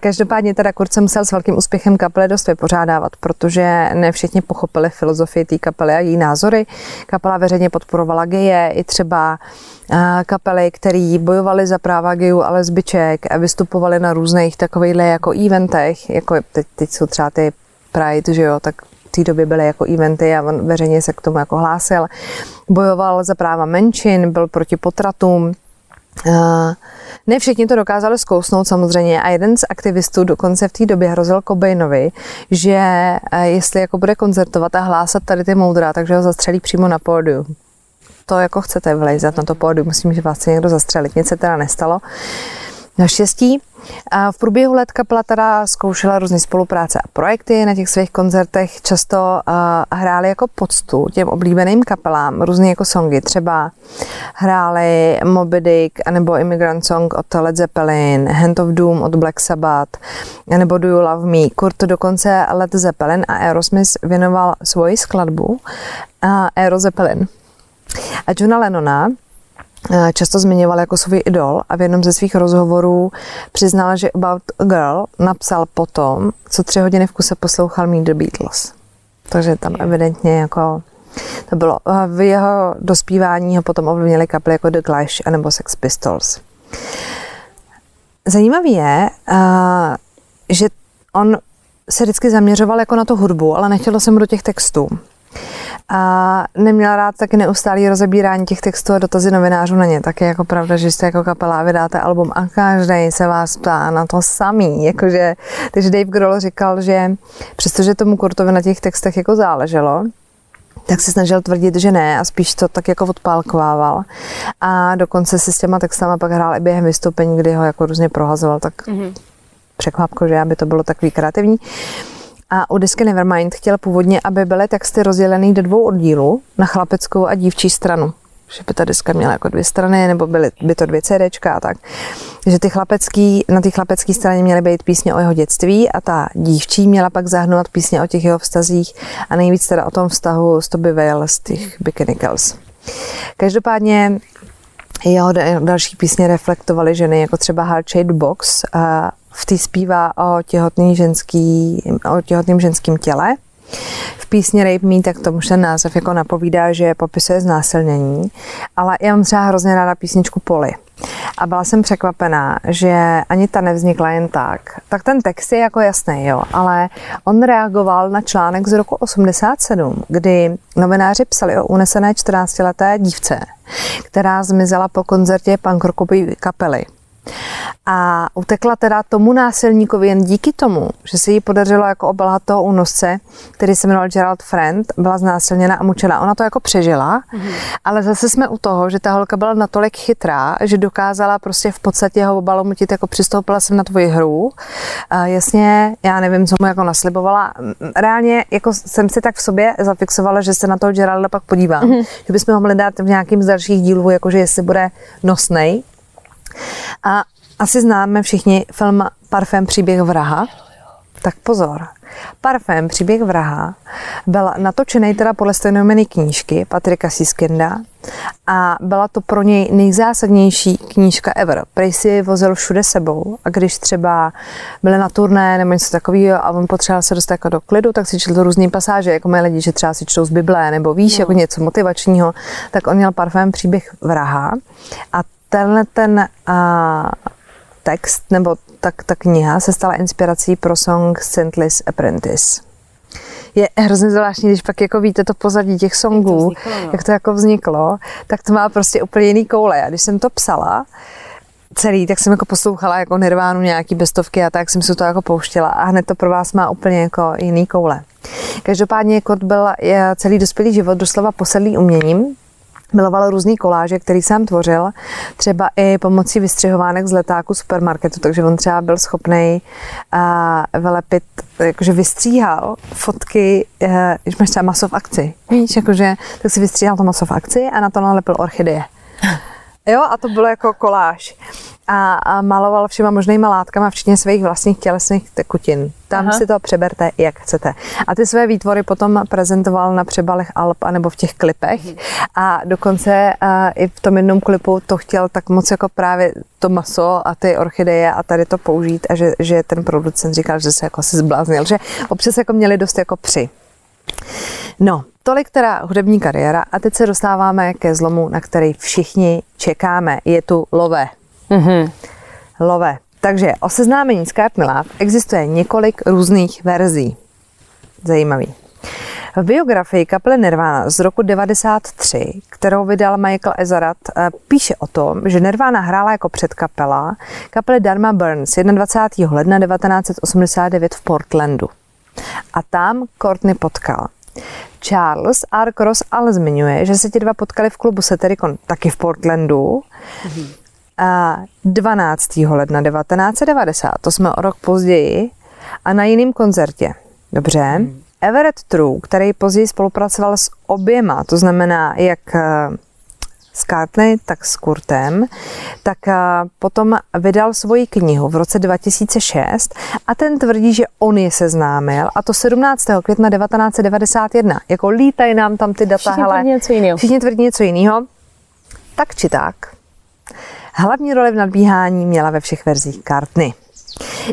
Každopádně teda Kurt se musel s velkým úspěchem kapely dost vypořádávat, protože ne všichni pochopili filozofii té kapely a její názory. Kapela veřejně podporovala geje, i třeba kapely, které bojovaly za práva gejů a lesbiček a vystupovali na různých takových jako eventech, jako teď, teď jsou třeba ty Pride, že jo, tak v té době byly jako eventy a on veřejně se k tomu jako hlásil. Bojoval za práva menšin, byl proti potratům, ne všichni to dokázali zkousnout samozřejmě a jeden z aktivistů dokonce v té době hrozil Cobainovi, že eh, jestli jako bude koncertovat a hlásat tady ty moudra, takže ho zastřelí přímo na pódiu. To jako chcete vlejzat na to pódium, musím, že vás chce někdo zastřelit. Nic se teda nestalo. Naštěstí a v průběhu let kapela teda zkoušela různé spolupráce a projekty. Na těch svých koncertech často uh, hráli jako poctu těm oblíbeným kapelám různé jako songy. Třeba hráli Moby Dick anebo Immigrant Song od Led Zeppelin, Hand of Doom od Black Sabbath nebo Do You Love Me. Kurt dokonce Led Zeppelin a Aerosmith věnoval svoji skladbu uh, Aero Zeppelin. A Johna Lennona často zmiňoval jako svůj idol a v jednom ze svých rozhovorů přiznal, že About a Girl napsal potom, co tři hodiny v kuse poslouchal Meet the Beatles. Takže tam evidentně jako to bylo. V jeho dospívání ho potom ovlivnili kapely jako The Clash nebo Sex Pistols. Zajímavý je, eh, že on se vždycky zaměřoval jako na tu hudbu, ale nechtělo se mu do těch textů a neměla rád taky neustálý rozebírání těch textů a dotazy novinářů na ně. Tak je jako pravda, že jste jako kapela vydáte album a každý se vás ptá na to samý. Jakože, takže Dave Grohl říkal, že přestože tomu Kurtovi na těch textech jako záleželo, tak se snažil tvrdit, že ne a spíš to tak jako odpálkovával. A dokonce si s těma textama pak hrál i během vystoupení, kdy ho jako různě prohazoval, tak mm-hmm. překvapko, že aby to bylo takový kreativní. A u desky Nevermind chtěl původně, aby byly texty rozděleny do dvou oddílů, na chlapeckou a dívčí stranu. Že by ta deska měla jako dvě strany, nebo byly by to dvě CDčka a tak. Že ty chlapecký, na té chlapecké straně měly být písně o jeho dětství a ta dívčí měla pak zahrnovat písně o těch jeho vztazích a nejvíc teda o tom vztahu s Toby Vale z těch Bikini Girls. Každopádně jeho další písně reflektovaly ženy, jako třeba Heart Shaped Box, a v té zpívá o, těhotný ženský, o těhotným ženským těle. V písni Rape Me, tak tomu ten název jako napovídá, že popisuje znásilnění, ale já mám třeba hrozně ráda písničku Poli. A byla jsem překvapená, že ani ta nevznikla jen tak. Tak ten text je jako jasný, jo, ale on reagoval na článek z roku 87, kdy novináři psali o unesené 14-leté dívce, která zmizela po koncertě pankrokové kapely a utekla teda tomu násilníkovi jen díky tomu, že se jí podařilo jako obelhat toho únosce, který se jmenoval Gerald Friend, byla znásilněna a mučena. Ona to jako přežila, mm-hmm. ale zase jsme u toho, že ta holka byla natolik chytrá, že dokázala prostě v podstatě ho obalomutit, jako přistoupila jsem na tvoji hru. A jasně, já nevím, co mu jako naslibovala. Reálně jako jsem si tak v sobě zafixovala, že se na toho Geralda pak podívám. Mm-hmm. Že bychom ho mohli dát v nějakým z dalších dílů, jakože jestli bude nosnej. A asi známe všichni film Parfém příběh vraha. Tak pozor. Parfém příběh vraha byl natočený teda podle stejnojmené knížky Patrika Siskenda a byla to pro něj nejzásadnější knížka ever. Prej si ji vozil všude sebou a když třeba byli na turné nebo něco takového a on potřeboval se dostat jako do klidu, tak si četl různý pasáže, jako mají lidi, že třeba si čtou z Bible nebo víš, no. jako něco motivačního, tak on měl parfém příběh vraha a tenhle ten a, text nebo tak ta kniha se stala inspirací pro song Scentless Apprentice. Je hrozně zvláštní, když pak jako víte to pozadí těch songů, jak to, vzniklo, no. jak to jako vzniklo, tak to má prostě úplně jiný koule. A když jsem to psala, celý, tak jsem jako poslouchala jako Nirvánu nějaký bestovky a tak jsem si to jako pouštěla a hned to pro vás má úplně jako jiný koule. Každopádně Kot byl celý dospělý život doslova posedlý uměním, miloval různý koláže, který sám tvořil, třeba i pomocí vystřihovánek z letáku supermarketu, takže on třeba byl schopný uh, vylepit, jakože vystříhal fotky, uh, když máš třeba maso v akci, víš, jakože, tak si vystříhal to maso v akci a na to nalepil orchideje. Jo, a to bylo jako koláž a, a maloval všema možnýma látkama, včetně svých vlastních tělesných tekutin. Tam Aha. si to přeberte, jak chcete. A ty své výtvory potom prezentoval na přebalech Alp nebo v těch klipech. A dokonce a i v tom jednom klipu to chtěl tak moc jako právě to maso a ty orchideje a tady to použít a že, že ten producent říkal, že se jako se zbláznil, že občas jako měli dost jako při. No, tolik teda hudební kariéra a teď se dostáváme ke zlomu, na který všichni čekáme. Je tu Lové. Mm-hmm. Love. Takže o seznámení s Love existuje několik různých verzí. Zajímavý. V biografii kapely Nirvana z roku 93, kterou vydal Michael Ezarat, eh, píše o tom, že Nirvana hrála jako předkapela kapely Dharma Burns 21. ledna 1989 v Portlandu. A tam Courtney potkal. Charles R. Cross ale zmiňuje, že se ti dva potkali v klubu Satyricon taky v Portlandu. Mm-hmm 12. ledna 1990, to jsme o rok později, a na jiném koncertě. Dobře. Hmm. Everett True, který později spolupracoval s oběma, to znamená jak eh, s Cartney, tak s Kurtem, tak eh, potom vydal svoji knihu v roce 2006 a ten tvrdí, že on je seznámil a to 17. května 1991. Jako lítají nám tam ty data. Všichni hele, tvrdí něco jiného. Všichni tvrdí něco jiného. Tak či tak. Hlavní roli v nadbíhání měla ve všech verzích Cartney.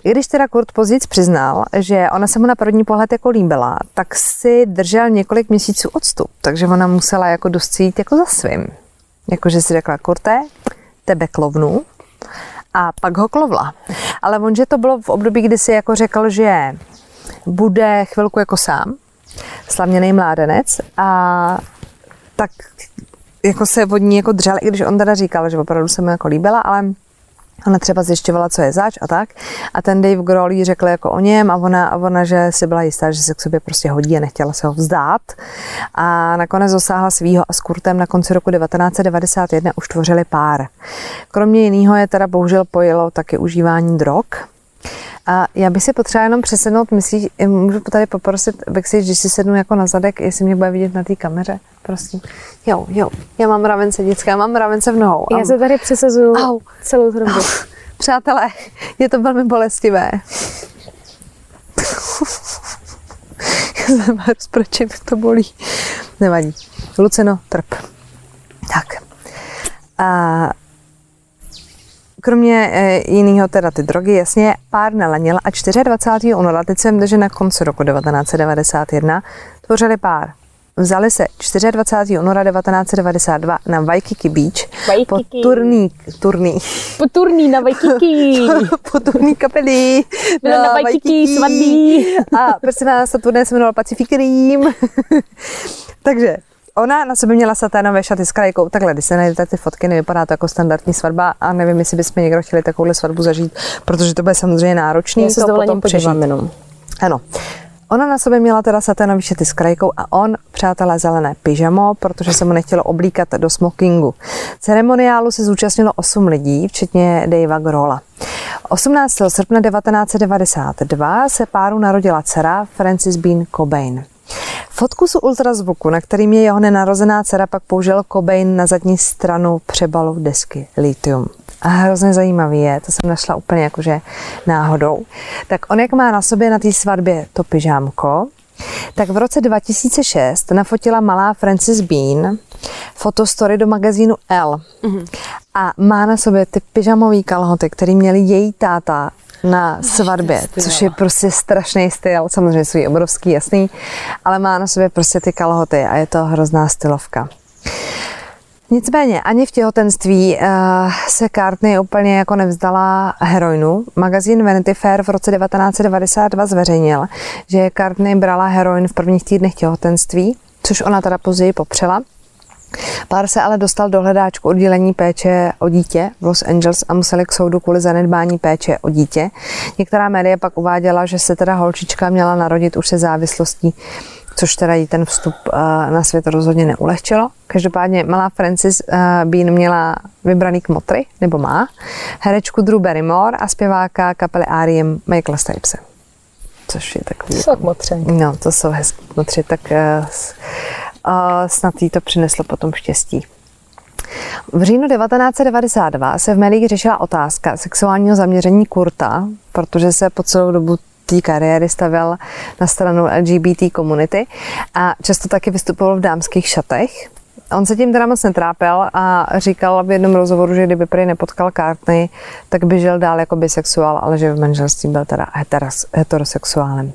I když teda Kurt později přiznal, že ona se mu na první pohled jako líbila, tak si držel několik měsíců odstup, takže ona musela jako dostít jako za svým. Jakože si řekla, Kurte, tebe klovnu, a pak ho klovla. Ale on, že to bylo v období, kdy si jako řekl, že bude chvilku jako sám, slavněný mládenec a tak jako se od ní jako dřel, i když on teda říkal, že opravdu se mu jako líbila, ale Ona třeba zjišťovala, co je zač a tak. A ten Dave Grohl jí řekl jako o něm a ona, a ona, že si byla jistá, že se k sobě prostě hodí a nechtěla se ho vzdát. A nakonec dosáhla svýho a s Kurtem na konci roku 1991 už tvořili pár. Kromě jiného je teda bohužel pojilo taky užívání drog. A já bych si potřeba jenom přesednout, myslíš, můžu tady poprosit, si, když si sednu jako na zadek, jestli mě bude vidět na té kameře, prosím. Jo, jo, já mám ravence dětská, já mám ravence v nohou. Já se tady přesazuju Au. celou tu Přátelé, je to velmi bolestivé. já jsem proč mi to bolí. Nevadí. Luceno, trp. Tak. A kromě e, jiného teda ty drogy, jasně, pár nalanil a 24. února, teď jsem že na konci roku 1991, tvořili pár. Vzali se 24. února 1992 na Waikiki Beach Waikiki. po turný, turný. Po turný na Waikiki. po turný kapely. na, na Waikiki, svatbí. A prosím vás, to turné se jmenovalo Pacific Rim. Takže Ona na sebe měla satánové šaty s krajkou. Takhle, když se najdete ty fotky, nevypadá to jako standardní svatba a nevím, jestli bychom někdo chtěli takovouhle svatbu zažít, protože to bude samozřejmě náročný. Já se to potom přežít. Jenom. Ano. Ona na sobě měla teda saténový šaty s krajkou a on, přátelé, zelené pyžamo, protože se mu nechtělo oblíkat do smokingu. Ceremoniálu se zúčastnilo 8 lidí, včetně Davea Grola. 18. srpna 1992 se páru narodila dcera Francis Bean Cobain. Fotku z ultrazvuku, na kterým je jeho nenarozená dcera, pak použil Cobain na zadní stranu přebalu desky Lithium. A hrozně zajímavý je, to jsem našla úplně jakože náhodou. Tak on jak má na sobě na té svatbě to pyžámko, tak v roce 2006 nafotila malá Frances Bean fotostory do magazínu L. Mm-hmm. A má na sobě ty pyžamové kalhoty, které měli její táta na svatbě, což je prostě strašný styl, samozřejmě jsou obrovský, jasný, ale má na sobě prostě ty kalhoty a je to hrozná stylovka. Nicméně ani v těhotenství uh, se Courtney úplně jako nevzdala heroinu. Magazín Vanity Fair v roce 1992 zveřejnil, že Courtney brala heroin v prvních týdnech těhotenství, což ona teda později popřela. Pár se ale dostal do hledáčku oddělení péče o dítě v Los Angeles a museli k soudu kvůli zanedbání péče o dítě. Některá média pak uváděla, že se teda holčička měla narodit už se závislostí což teda jí ten vstup eh, na svět rozhodně neulehčilo. Každopádně malá Francis eh, Bean měla vybraný kmotry, nebo má, herečku Drew Barrymore a zpěváka kapely Ariem Michaela Stipese. Což je takový... Jsou kmotři. No, to jsou hezký kmotři, tak uh, snad jí to přineslo potom štěstí. V říjnu 1992 se v médiích řešila otázka sexuálního zaměření Kurta, protože se po celou dobu té kariéry stavěl na stranu LGBT komunity a často taky vystupoval v dámských šatech. On se tím teda moc netrápil a říkal v jednom rozhovoru, že kdyby prý nepotkal Cartney, tak by žil dál jako bisexuál, ale že v manželství byl teda heterosexuálem.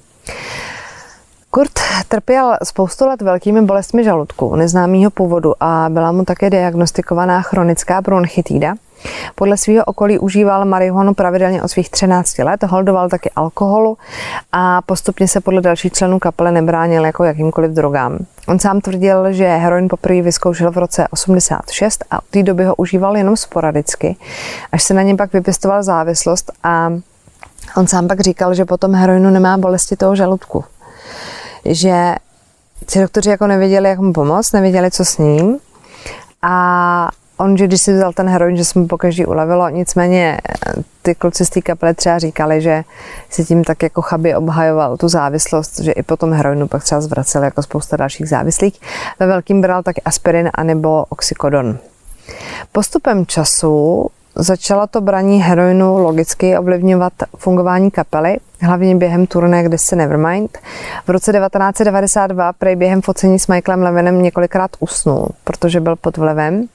Kurt trpěl spoustu let velkými bolestmi žaludku neznámého původu a byla mu také diagnostikovaná chronická bronchitída. Podle svého okolí užíval marihuanu pravidelně od svých 13 let, holdoval taky alkoholu a postupně se podle dalších členů kapely nebránil jako jakýmkoliv drogám. On sám tvrdil, že heroin poprvé vyzkoušel v roce 86 a od té doby ho užíval jenom sporadicky, až se na něm pak vypěstoval závislost a on sám pak říkal, že potom heroinu nemá bolesti toho žaludku že si doktoři jako nevěděli, jak mu pomoct, nevěděli, co s ním. A on, že když si vzal ten heroin, že se mu pokaždý ulevilo, nicméně eh, ty kluci z té kapely třeba říkali, že si tím tak jako chabě obhajoval tu závislost, že i po tom heroinu pak třeba zvracel jako spousta dalších závislých. Ve velkým bral taky aspirin anebo oxykodon. Postupem času začala to braní heroinu logicky ovlivňovat fungování kapely, hlavně během turné kde se Nevermind. V roce 1992 prej během focení s Michaelem Levinem několikrát usnul, protože byl pod vlivem.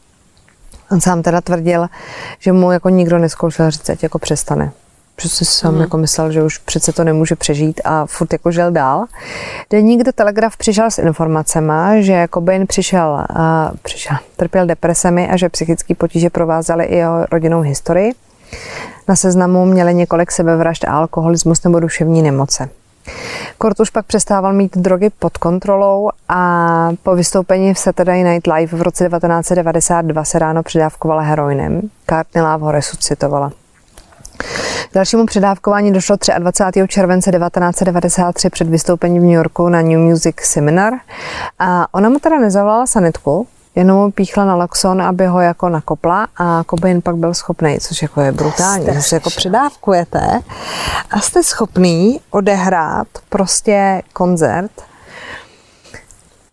On sám teda tvrdil, že mu jako nikdo neskoušel říct, ať jako přestane. Protože jsem mm. jako myslel, že už přece to nemůže přežít a furt jako žil dál. Deník The Telegraph přišel s informacemi, že Cobain přišel, uh, přišel, trpěl depresemi a že psychické potíže provázely i jeho rodinnou historii. Na seznamu měli několik sebevražd, alkoholismus nebo duševní nemoce. Kurt už pak přestával mít drogy pod kontrolou a po vystoupení v Saturday Night Live v roce 1992 se ráno přidávkovala heroinem. Courtney Love ho resuscitovala. K dalšímu předávkování došlo 23. července 1993 před vystoupením v New Yorku na New Music Seminar. A ona mu teda nezavolala sanitku, jenom mu píchla na Loxon, aby ho jako nakopla a Cobain pak byl schopný, což jako je brutální, že se jako předávkujete a jste schopný odehrát prostě koncert.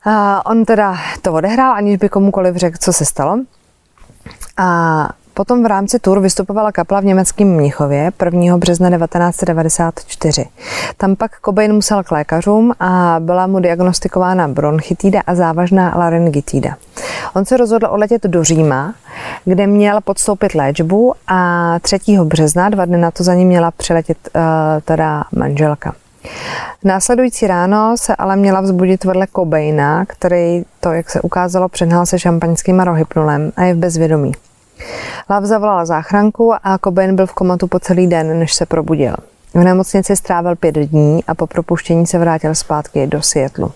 A on teda to odehrál, aniž by komukoliv řekl, co se stalo. A Potom v rámci tur vystupovala kapela v německém Mnichově 1. března 1994. Tam pak Cobain musel k lékařům a byla mu diagnostikována bronchitída a závažná laryngitída. On se rozhodl odletět do Říma, kde měl podstoupit léčbu a 3. března, dva dny na to za ním měla přiletět uh, teda manželka. Následující ráno se ale měla vzbudit vedle Cobaina, který to, jak se ukázalo, přehnal se šampaňským a rohypnulem a je v bezvědomí. Lav zavolala záchranku a Cobain byl v komatu po celý den, než se probudil. V nemocnici strávil pět dní a po propuštění se vrátil zpátky do Seattleu.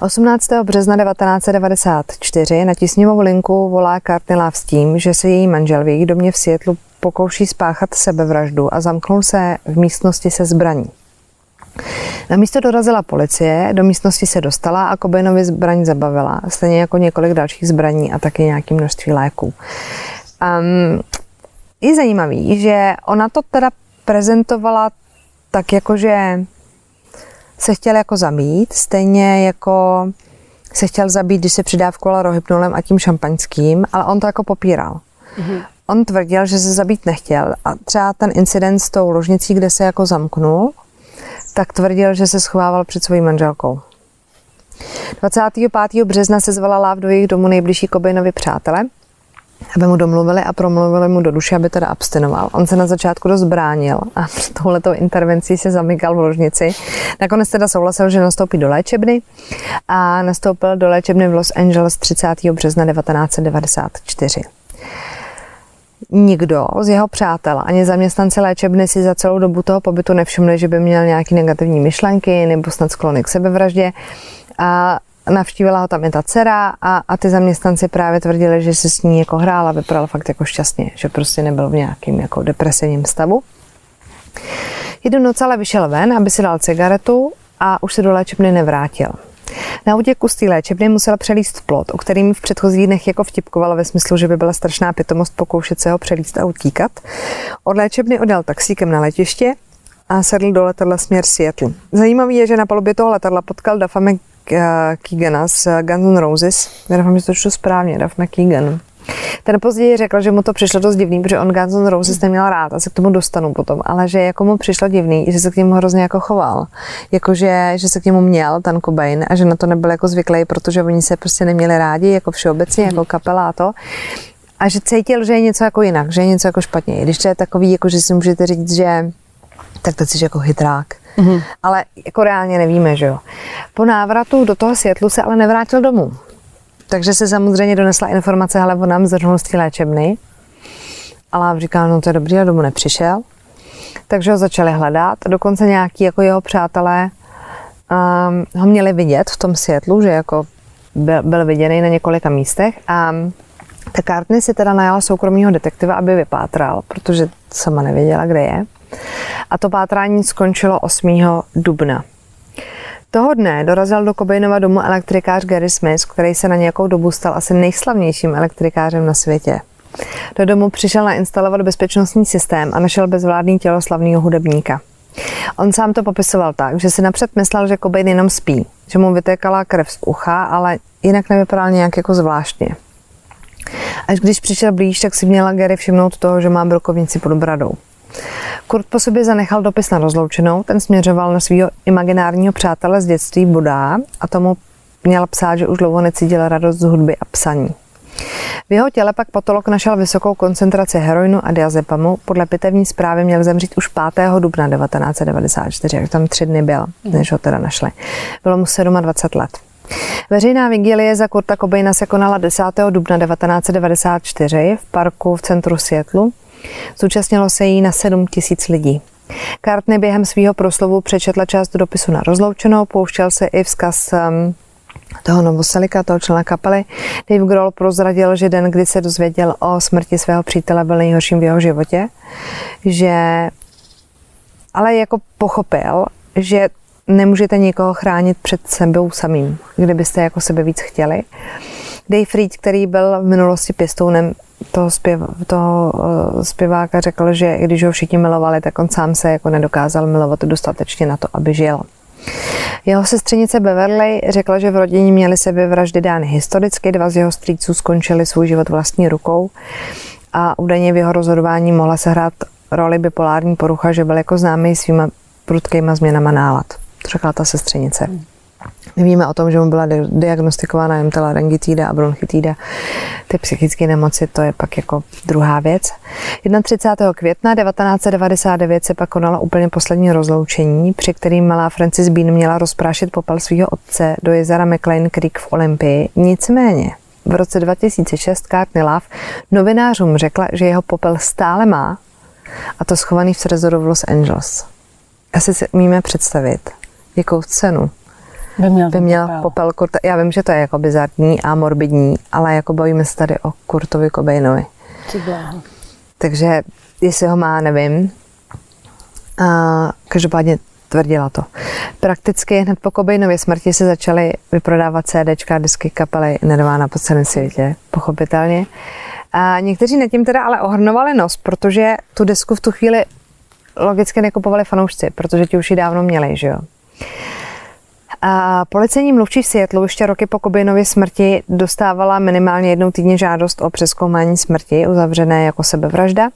18. března 1994 na tisňovou linku volá Courtney Love s tím, že se její manžel v její domě v Seattleu pokouší spáchat sebevraždu a zamknul se v místnosti se zbraní. Na místo dorazila policie, do místnosti se dostala a Cobainovi zbraň zabavila, stejně jako několik dalších zbraní a taky nějaké množství léků. Um, je zajímavý, že ona to teda prezentovala tak jako, že se chtěl jako zabít, stejně jako se chtěl zabít, když se přidávkoval rohypnolem a tím šampaňským, ale on to jako popíral. Mm-hmm. On tvrdil, že se zabít nechtěl a třeba ten incident s tou ložnicí, kde se jako zamknul, tak tvrdil, že se schovával před svojí manželkou. 25. března se zvala Láv do jejich domu nejbližší Kobejnovi přátele, aby mu domluvili a promluvili mu do duše, aby teda abstinoval. On se na začátku dost bránil a touhletou intervencí se zamykal v ložnici. Nakonec teda souhlasil, že nastoupí do léčebny a nastoupil do léčebny v Los Angeles 30. března 1994 nikdo z jeho přátel, ani zaměstnanci léčebny si za celou dobu toho pobytu nevšimli, že by měl nějaké negativní myšlenky nebo snad sklony k sebevraždě. A navštívila ho tam i ta dcera a, a ty zaměstnanci právě tvrdili, že se s ní jako hrál a vypadal fakt jako šťastně, že prostě nebyl v nějakém jako depresivním stavu. Jednu noc ale vyšel ven, aby si dal cigaretu a už se do léčebny nevrátil. Na útěku z té léčebny musela přelíst plot, o kterým v předchozích dnech jako vtipkovala ve smyslu, že by byla strašná pitomost pokoušet se ho přelíst a utíkat. Od léčebny odjel taxíkem na letiště a sedl do letadla směr Seattle. Zajímavý je, že na palubě toho letadla potkal Duffa McKeegana z Guns N' Roses. Já doufám, že to čtu správně, Duff McKeegan. Ten později řekl, že mu to přišlo dost divný, protože on Guns N' Roses neměl rád a se k tomu dostanu potom, ale že jako mu přišlo divný, že se k němu hrozně jako choval. Jakože, že se k němu měl ten Cobain a že na to nebyl jako zvyklý, protože oni se prostě neměli rádi, jako všeobecně, jako kapela a to a že cítil, že je něco jako jinak, že je něco jako špatně. Když to je takový, jako že si můžete říct, že tak to jsi jako chytrák. Mm-hmm. Ale jako reálně nevíme, že jo. Po návratu do toho světlu se ale nevrátil domů. Takže se samozřejmě donesla informace, ale on nám zhrnul z té léčebny. A Láv říkal, no to je dobrý, a domů nepřišel. Takže ho začali hledat. Dokonce nějaký jako jeho přátelé um, ho měli vidět v tom světlu, že jako byl, byl viděný na několika místech. A ta Cartney si teda najala soukromého detektiva, aby vypátral, protože sama nevěděla, kde je. A to pátrání skončilo 8. dubna. Toho dne dorazil do Cobainova domu elektrikář Gary Smith, který se na nějakou dobu stal asi nejslavnějším elektrikářem na světě. Do domu přišel nainstalovat bezpečnostní systém a našel bezvládný tělo slavného hudebníka. On sám to popisoval tak, že si napřed myslel, že Cobain jenom spí, že mu vytékala krev z ucha, ale jinak nevypadal nějak jako zvláštně. Až když přišel blíž, tak si měla Gary všimnout toho, že má brokovnici pod bradou. Kurt po sobě zanechal dopis na rozloučenou, ten směřoval na svého imaginárního přátele z dětství Buda a tomu měl psát, že už dlouho necítil radost z hudby a psaní. V jeho těle pak patolog našel vysokou koncentraci heroinu a diazepamu. Podle pitevní zprávy měl zemřít už 5. dubna 1994, jak tam tři dny byl, než ho teda našli. Bylo mu 27 let. Veřejná vigilie za Kurta Cobaina se konala 10. dubna 1994 v parku v centru Seattleu. Zúčastnilo se jí na 7 tisíc lidí. Kartny během svého proslovu přečetla část dopisu na rozloučenou, pouštěl se i vzkaz um, toho Novoselika, toho člena kapely. Dave Grohl prozradil, že den, kdy se dozvěděl o smrti svého přítele, byl nejhorším v jeho životě, že ale jako pochopil, že nemůžete nikoho chránit před sebou samým, kdybyste jako sebe víc chtěli. Dave Reed, který byl v minulosti pěstounem toho, zpěv, toho uh, zpěváka, řekl, že když ho všichni milovali, tak on sám se jako nedokázal milovat dostatečně na to, aby žil. Jeho sestřenice Beverly řekla, že v rodině měli sebevraždy dány historicky, dva z jeho strýců skončili svůj život vlastní rukou a údajně v jeho rozhodování mohla se hrát roli bipolární porucha, že byl jako známý svýma prudkýma změnama nálad. To řekla ta sestřenice. Hmm. Víme o tom, že mu byla diagnostikována jen laryngitída a bronchitída. Ty psychické nemoci, to je pak jako druhá věc. 31. května 1999 se pak konalo úplně poslední rozloučení, při kterým malá Francis Bean měla rozprášit popel svého otce do jezera McLean Creek v Olympii. Nicméně v roce 2006 Courtney Love novinářům řekla, že jeho popel stále má a to schovaný v trezoru v Los Angeles. Asi si umíme představit, jakou cenu by měl, by měl popel. popel Kurta. Já vím, že to je jako bizarní a morbidní, ale jako bavíme se tady o Kurtovi Cobainovi. Takže jestli ho má, nevím. A každopádně tvrdila to. Prakticky hned po Cobainově smrti se začaly vyprodávat CDčka, disky kapely Nirvana po celém světě, pochopitelně. A někteří nad tím teda ale ohrnovali nos, protože tu desku v tu chvíli logicky nekupovali fanoušci, protože ti už ji dávno měli, že jo. A policejní mluvčí v Seattleu ještě roky po Kobinově smrti dostávala minimálně jednou týdně žádost o přeskoumání smrti, uzavřené jako sebevražda.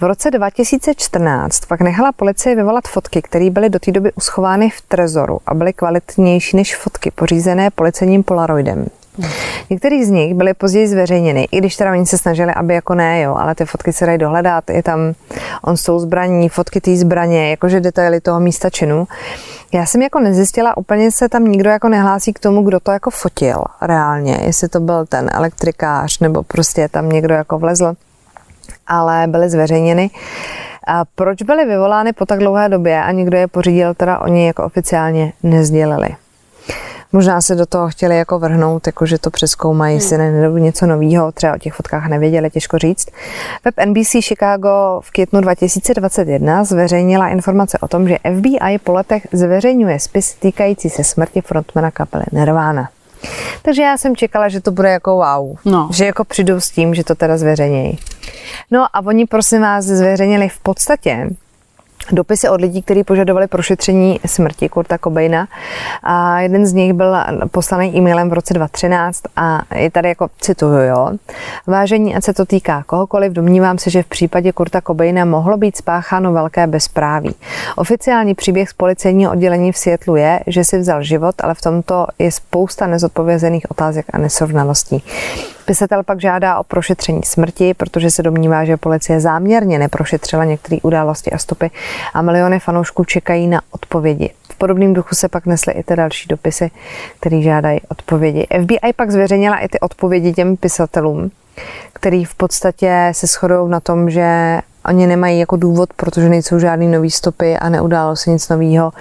V roce 2014 pak nechala policie vyvolat fotky, které byly do té doby uschovány v trezoru a byly kvalitnější než fotky pořízené policejním Polaroidem. Některý z nich byly později zveřejněny, i když teda oni se snažili, aby jako ne, jo, ale ty fotky se dají dohledat, je tam on s tou zbraní, fotky té zbraně, jakože detaily toho místa činu. Já jsem jako nezjistila, úplně se tam nikdo jako nehlásí k tomu, kdo to jako fotil reálně, jestli to byl ten elektrikář nebo prostě tam někdo jako vlezl, ale byly zveřejněny. A proč byly vyvolány po tak dlouhé době a někdo je pořídil, teda oni jako oficiálně nezdělili. Možná se do toho chtěli jako vrhnout, jako že to přeskoumají, hmm. nejdou něco nového, třeba o těch fotkách nevěděli, těžko říct. Web NBC Chicago v květnu 2021 zveřejnila informace o tom, že FBI po letech zveřejňuje spis týkající se smrti frontmana kapely Nirvana. Takže já jsem čekala, že to bude jako wow. No. Že jako přijdou s tím, že to teda zveřejnějí. No a oni prosím vás zveřejnili v podstatě dopisy od lidí, kteří požadovali prošetření smrti Kurta Cobaina. A jeden z nich byl poslaný e-mailem v roce 2013 a je tady jako cituju, jo. Vážení, ať se to týká kohokoliv, domnívám se, že v případě Kurta Cobaina mohlo být spácháno velké bezpráví. Oficiální příběh z policejního oddělení v Světlu je, že si vzal život, ale v tomto je spousta nezodpovězených otázek a nesrovnalostí. Pisatel pak žádá o prošetření smrti, protože se domnívá, že policie záměrně neprošetřila některé události a stopy a miliony fanoušků čekají na odpovědi. V podobném duchu se pak nesly i ty další dopisy, které žádají odpovědi. FBI pak zveřejnila i ty odpovědi těm pisatelům, který v podstatě se shodují na tom, že oni nemají jako důvod, protože nejsou žádný nový stopy a neudálo se nic nového.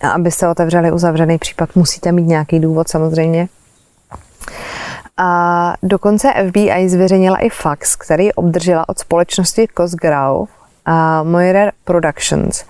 A abyste otevřeli uzavřený případ, musíte mít nějaký důvod samozřejmě. A dokonce FBI zveřejnila i fax, který obdržela od společnosti Cosgrove uh, Moirer Productions,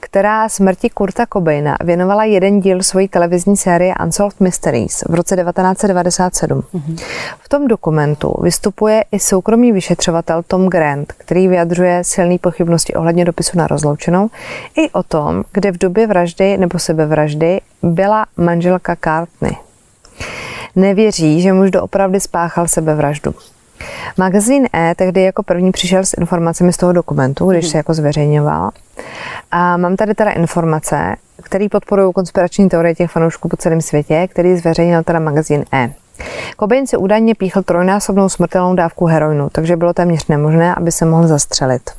která smrti Kurta Cobaina věnovala jeden díl svojí televizní série Unsolved Mysteries v roce 1997. Mm-hmm. V tom dokumentu vystupuje i soukromý vyšetřovatel Tom Grant, který vyjadřuje silné pochybnosti ohledně dopisu na rozloučenou i o tom, kde v době vraždy nebo sebevraždy byla manželka Cartney. Nevěří, že muž doopravdy spáchal sebevraždu. Magazín E tehdy jako první přišel s informacemi z toho dokumentu, když se jako zveřejňoval. A mám tady teda informace, které podporují konspirační teorie těch fanoušků po celém světě, který zveřejnil teda magazín E. Cobain si údajně píchl trojnásobnou smrtelnou dávku heroinu, takže bylo téměř nemožné, aby se mohl zastřelit.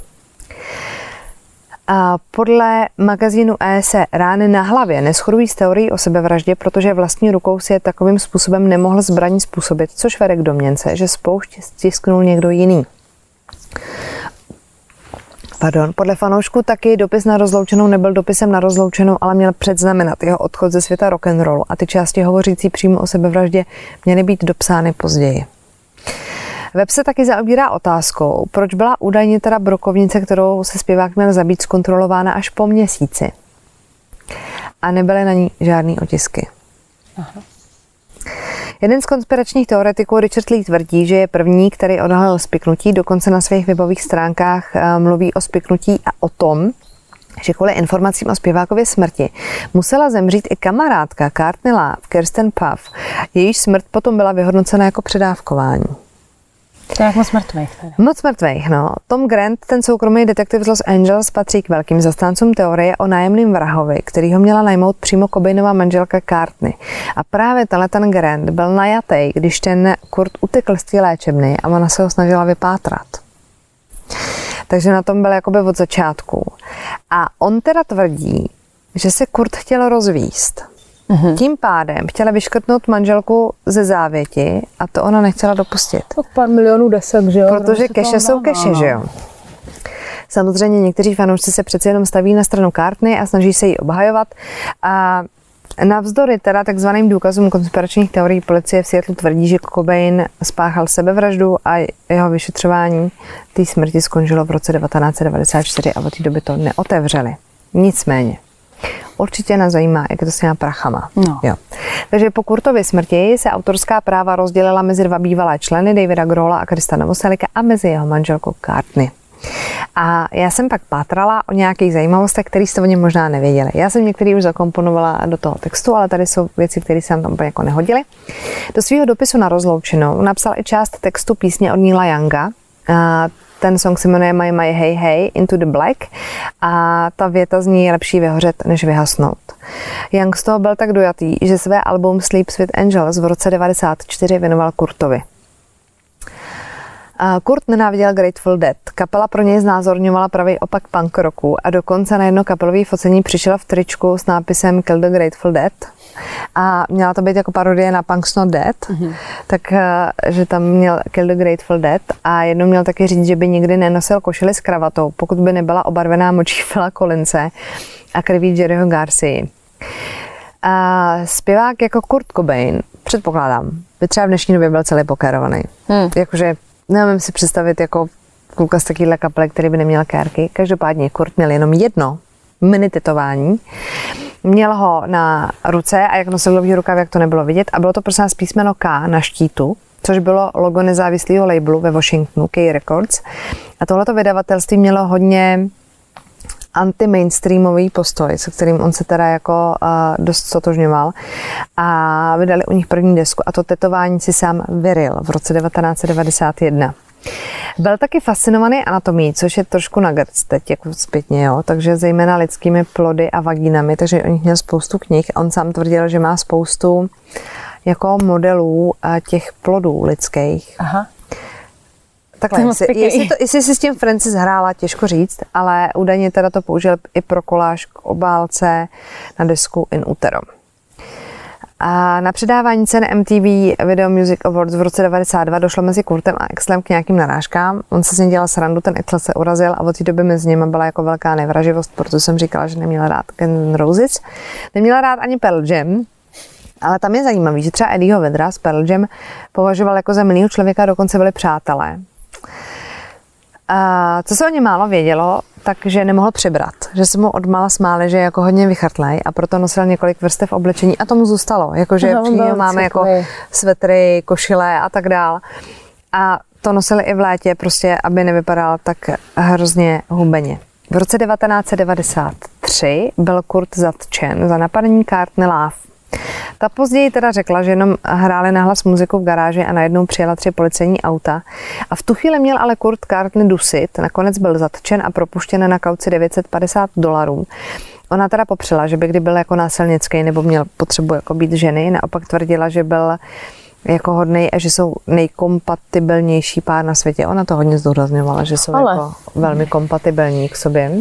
A podle magazínu E se rány na hlavě neschodují s teorií o sebevraždě, protože vlastní rukou si je takovým způsobem nemohl zbraní způsobit, což vede k domněnce, že spoušť stisknul někdo jiný. Pardon, podle fanoušku taky dopis na rozloučenou nebyl dopisem na rozloučenou, ale měl předznamenat jeho odchod ze světa rock'n'rollu a ty části hovořící přímo o sebevraždě měly být dopsány později. Web se taky zaobírá otázkou, proč byla údajně teda brokovnice, kterou se zpěvák měl zabít, zkontrolována až po měsíci. A nebyly na ní žádné otisky. Aha. Jeden z konspiračních teoretiků Richard Lee tvrdí, že je první, který odhalil spiknutí, dokonce na svých webových stránkách eh, mluví o spiknutí a o tom, že kvůli informacím o zpěvákově smrti musela zemřít i kamarádka Courtney Love, Kirsten Puff. Jejíž smrt potom byla vyhodnocena jako předávkování. To je moc mrtvých. Teda. Moc mrtvých, no. Tom Grant, ten soukromý detektiv z Los Angeles, patří k velkým zastáncům teorie o nájemným vrahovi, který ho měla najmout přímo Cobainova manželka Cartney. A právě tenhle ten Grant byl najatý, když ten Kurt utekl z té léčebny a ona se ho snažila vypátrat. Takže na tom byl jakoby od začátku. A on teda tvrdí, že se Kurt chtěl rozvíst. Mm-hmm. Tím pádem chtěla vyškrtnout manželku ze závěti a to ona nechtěla dopustit. Tak pár milionů desek, že jo? Protože keše jsou keše, že jo? Samozřejmě někteří fanoušci se přeci jenom staví na stranu Kartny a snaží se ji obhajovat. A Navzdory teda takzvaným důkazům konspiračních teorií policie v Seattle tvrdí, že Cobain spáchal sebevraždu a jeho vyšetřování té smrti skončilo v roce 1994 a od té doby to neotevřeli. Nicméně, určitě nás zajímá, jak je to s těma prachama. No. Jo. Takže po Kurtově smrti se autorská práva rozdělila mezi dva bývalé členy, Davida Grola a Krista Novoselika a mezi jeho manželkou Courtney. A já jsem pak pátrala o nějakých zajímavostech, které jste o něm možná nevěděli. Já jsem některý už zakomponovala do toho textu, ale tady jsou věci, které se tam jako nehodily. Do svého dopisu na rozloučenou napsal i část textu písně od Nila Younga. Ten song se jmenuje My My Hey Hey Into the Black a ta věta zní lepší vyhořet, než vyhasnout. Young z toho byl tak dojatý, že své album Sleep with Angels v roce 94 věnoval Kurtovi. Kurt nenáviděl Grateful Dead. Kapela pro něj znázorňovala pravý opak punk rocku a dokonce na jedno kapelový focení přišla v tričku s nápisem Kill the Grateful Dead. A měla to být jako parodie na Punk's Not Dead, mm-hmm. tak eh, že tam měl Kill the Grateful Dead a jednou měl taky říct, že by nikdy nenosil košili s kravatou, pokud by nebyla obarvená močí Phila Collinse a krví Jerryho Garcia. A zpěvák jako Kurt Cobain, předpokládám, by třeba v dnešní době byl celý pokerovaný. Hmm. Jakože nevím si představit jako kluka z takovéhle kaple, který by neměl kérky. Každopádně Kurt měl jenom jedno mini tetování. Měl ho na ruce a jak nosil dlouhý rukav, jak to nebylo vidět. A bylo to prosím nás písmeno K na štítu, což bylo logo nezávislého labelu ve Washingtonu, K Records. A tohleto vydavatelství mělo hodně anti-mainstreamový postoj, se kterým on se teda jako uh, dost sotožňoval a vydali u nich první desku a to tetování si sám vyril v roce 1991. Byl taky fascinovaný anatomií, což je trošku nagrc teď, jako zpětně, jo, takže zejména lidskými plody a vagínami, takže o nich měl spoustu knih. On sám tvrdil, že má spoustu jako modelů těch plodů lidských. Aha. Takhle, jestli, jestli, to, jestli si s tím Francis hrála, těžko říct, ale údajně teda to použil i pro koláž k obálce na desku In Utero. A na předávání cen MTV Video Music Awards v roce 92 došlo mezi Kurtem a Exlem k nějakým narážkám. On se s ním dělal srandu, ten Exel se urazil a od té doby mezi nimi byla jako velká nevraživost, protože jsem říkala, že neměla rád Ken Roses. Neměla rád ani Pearl Jam, ale tam je zajímavý, že třeba Eddieho Vedra z Pearl Jam považoval jako za milého člověka, dokonce byli přátelé. A co se o něm málo vědělo, takže nemohl přibrat. Že se mu odmala smáli, že je jako hodně vychrtlej a proto nosil několik vrstev oblečení a tomu zůstalo. Jakože no, přímo máme jako svetry, košile a tak dál. A to nosili i v létě, prostě, aby nevypadal tak hrozně hubeně. V roce 1993 byl Kurt zatčen za napadení Courtney Love. Ta později teda řekla, že jenom hráli nahlas muziku v garáži a najednou přijela tři policejní auta. A v tu chvíli měl ale Kurt Courtney dusit, nakonec byl zatčen a propuštěn na kauci 950 dolarů. Ona teda popřela, že by kdy byl jako násilnický nebo měl potřebu jako být ženy, naopak tvrdila, že byl jako hodnej a že jsou nejkompatibilnější pár na světě. Ona to hodně zdůrazňovala, že jsou Ale. jako velmi kompatibilní k sobě.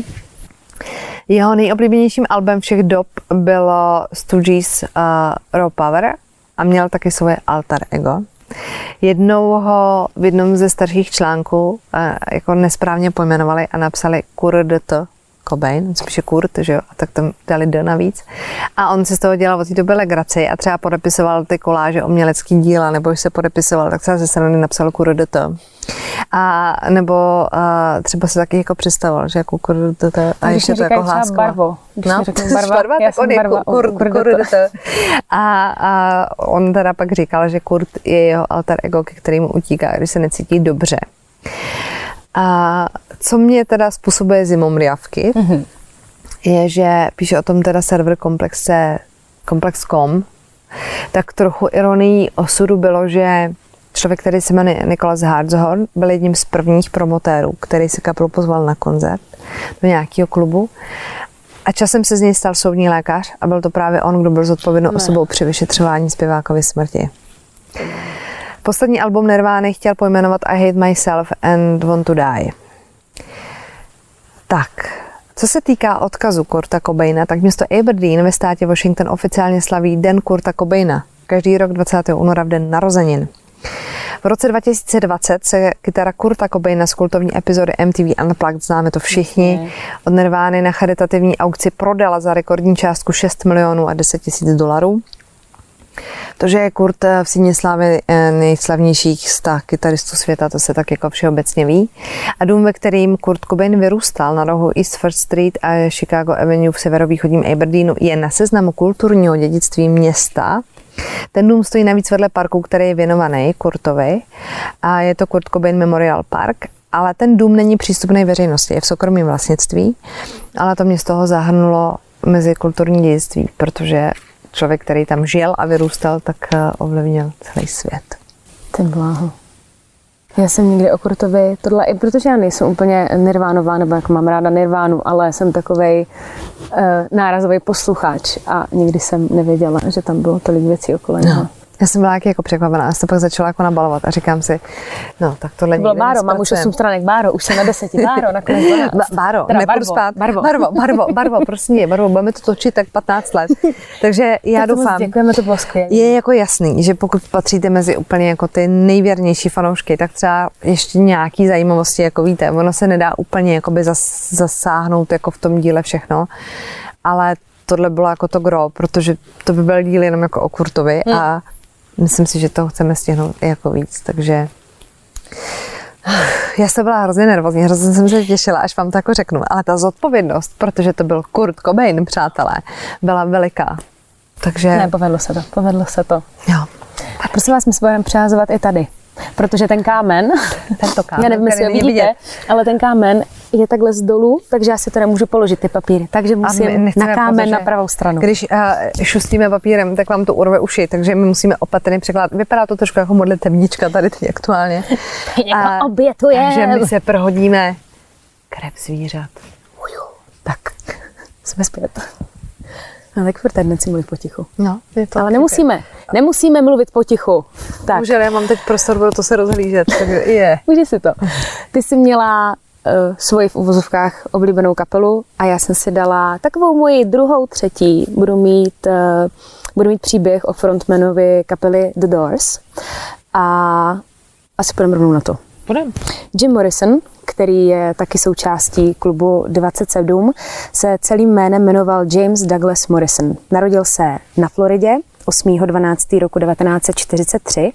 Jeho nejoblíbenějším albem všech dob bylo Stooges uh, Raw Power a měl taky svoje alter ego. Jednou ho v jednom ze starších článků uh, jako nesprávně pojmenovali a napsali Kurt Cobain, spíše Kurt, že jo, a tak tam dali D navíc. A on si z toho dělal od té doby legraci a třeba podepisoval ty koláže umělecký díla, nebo když se podepisoval, tak třeba ze strany napsal Kurt a nebo a třeba se taky jako představoval, že jako Kurt a ještě to jako hlásko. barvo. Když no, barva, barva já tak on je Kurt, a, a on teda pak říkal, že Kurt je jeho alter ego, ke kterému utíká, když se necítí dobře. A co mě teda způsobuje zimomriavky, mm-hmm. je, že píše o tom teda server komplexe Komplex.com, tak trochu ironií osudu bylo, že člověk, který se jmenuje Nikolas Hardzhorn, byl jedním z prvních promotérů, který se kapelu pozval na koncert do nějakého klubu. A časem se z něj stal soudní lékař a byl to právě on, kdo byl zodpovědnou osobou při vyšetřování zpěvákovy smrti. Poslední album Nirvány chtěl pojmenovat I Hate Myself and Want to Die. Tak, co se týká odkazu Kurta Cobaina, tak město Aberdeen ve státě Washington oficiálně slaví Den Kurta Cobaina. Každý rok 20. února v den narozenin. V roce 2020 se kytara Kurta Cobaina z kultovní epizody MTV Unplugged, známe to všichni, od Nirvány na charitativní aukci prodala za rekordní částku 6 milionů a 10 tisíc dolarů. To, že je Kurt v síně slávy eh, nejslavnějších sta kytaristů světa, to se tak jako všeobecně ví. A dům, ve kterým Kurt Cobain vyrůstal na rohu East First Street a Chicago Avenue v severovýchodním Aberdeenu, je na seznamu kulturního dědictví města. Ten dům stojí navíc vedle parku, který je věnovaný Kurtovi a je to Kurt Cobain Memorial Park ale ten dům není přístupný veřejnosti, je v soukromém vlastnictví, ale to město ho zahrnulo mezi kulturní dědictví, protože člověk, který tam žil a vyrůstal, tak eh, ovlivnil celý svět. Ten bláho. Já jsem někdy o Kurtovi, tohle i protože já nejsem úplně nirvánová, nebo jako mám ráda nirvánu, ale jsem takový uh, eh, nárazový posluchač a nikdy jsem nevěděla, že tam bylo tolik věcí okolo něho. No. Já jsem byla jako překvapená, já jsem to pak začala jako nabalovat a říkám si, no tak tohle to bylo Báro, mám už 8 stranek Báro, už jsem na deseti Báro, nakonec 12. Ba- báro, teda nepůjdu barvo, spát. Barvo. barvo, barvo, barvo, prostě barvo, budeme to točit tak 15 let. Takže já tak doufám, děkujeme, to bylo skvělé. Je jako jasný, že pokud patříte mezi úplně jako ty nejvěrnější fanoušky, tak třeba ještě nějaký zajímavosti, jako víte, ono se nedá úplně jakoby zas, zasáhnout jako v tom díle všechno, ale tohle bylo jako to gro, protože to by byl díl jenom jako o Kurtovi hmm. a myslím si, že to chceme stihnout jako víc, takže já jsem byla hrozně nervózní, hrozně jsem se těšila, až vám to jako řeknu, ale ta zodpovědnost, protože to byl Kurt Cobain, přátelé, byla veliká. Takže... Ne, povedlo se to, povedlo se to. Jo. A prosím vás, my se budeme přehazovat i tady. Protože ten kámen, tento kámen, já nevím, jestli ho vidíte, vidět. ale ten kámen je takhle z dolů, takže já si to nemůžu položit ty papíry. Takže musím na kámen pozor, na pravou stranu. Když uh, šustíme papírem, tak vám to urve uši, takže my musíme opatrně překládat. Vypadá to trošku jako modlitevnička tady teď aktuálně. A, obětuje. Takže my se prohodíme krev zvířat. Tak, jsme zpět. No tak furt dnes si mluvit potichu. No, je to Ale nemusíme. Nemusíme mluvit potichu. Tak. Může, já mám teď prostor, budu to se rozhlížet. Takže je. Může si to. Ty jsi měla uh, svoji v uvozovkách oblíbenou kapelu a já jsem si dala takovou moji druhou, třetí. Budu mít, uh, budu mít příběh o frontmanovi kapely The Doors a asi půjdeme rovnou na to. Půjdeme. Jim Morrison, který je taky součástí klubu 27, se celým jménem jmenoval James Douglas Morrison. Narodil se na Floridě 8.12. roku 1943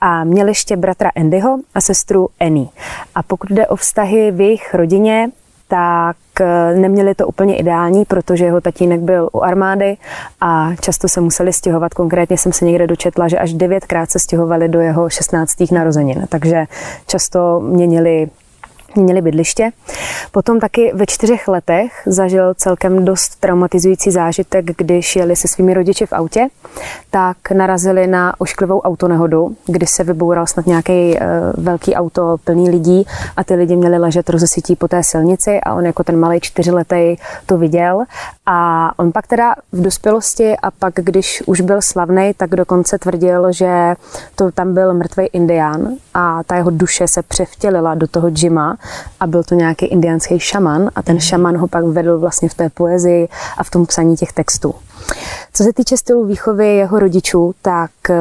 a měl ještě bratra Andyho a sestru Annie. A pokud jde o vztahy v jejich rodině, tak eh, neměli to úplně ideální, protože jeho tatínek byl u armády a často se museli stěhovat. Konkrétně jsem se někde dočetla, že až devětkrát se stěhovali do jeho 16. narozenin, takže často měnili měli bydliště. Potom taky ve čtyřech letech zažil celkem dost traumatizující zážitek, když jeli se svými rodiči v autě, tak narazili na ošklivou autonehodu, kdy se vyboural snad nějaký uh, velký auto plný lidí a ty lidi měli ležet rozesytí po té silnici a on jako ten malý čtyřletý to viděl a on pak teda v dospělosti a pak, když už byl slavný, tak dokonce tvrdil, že to tam byl mrtvý indián a ta jeho duše se převtělila do toho Jima a byl to nějaký indiánský šaman a ten šaman ho pak vedl vlastně v té poezii a v tom psaní těch textů. Co se týče stylu výchovy jeho rodičů, tak eh,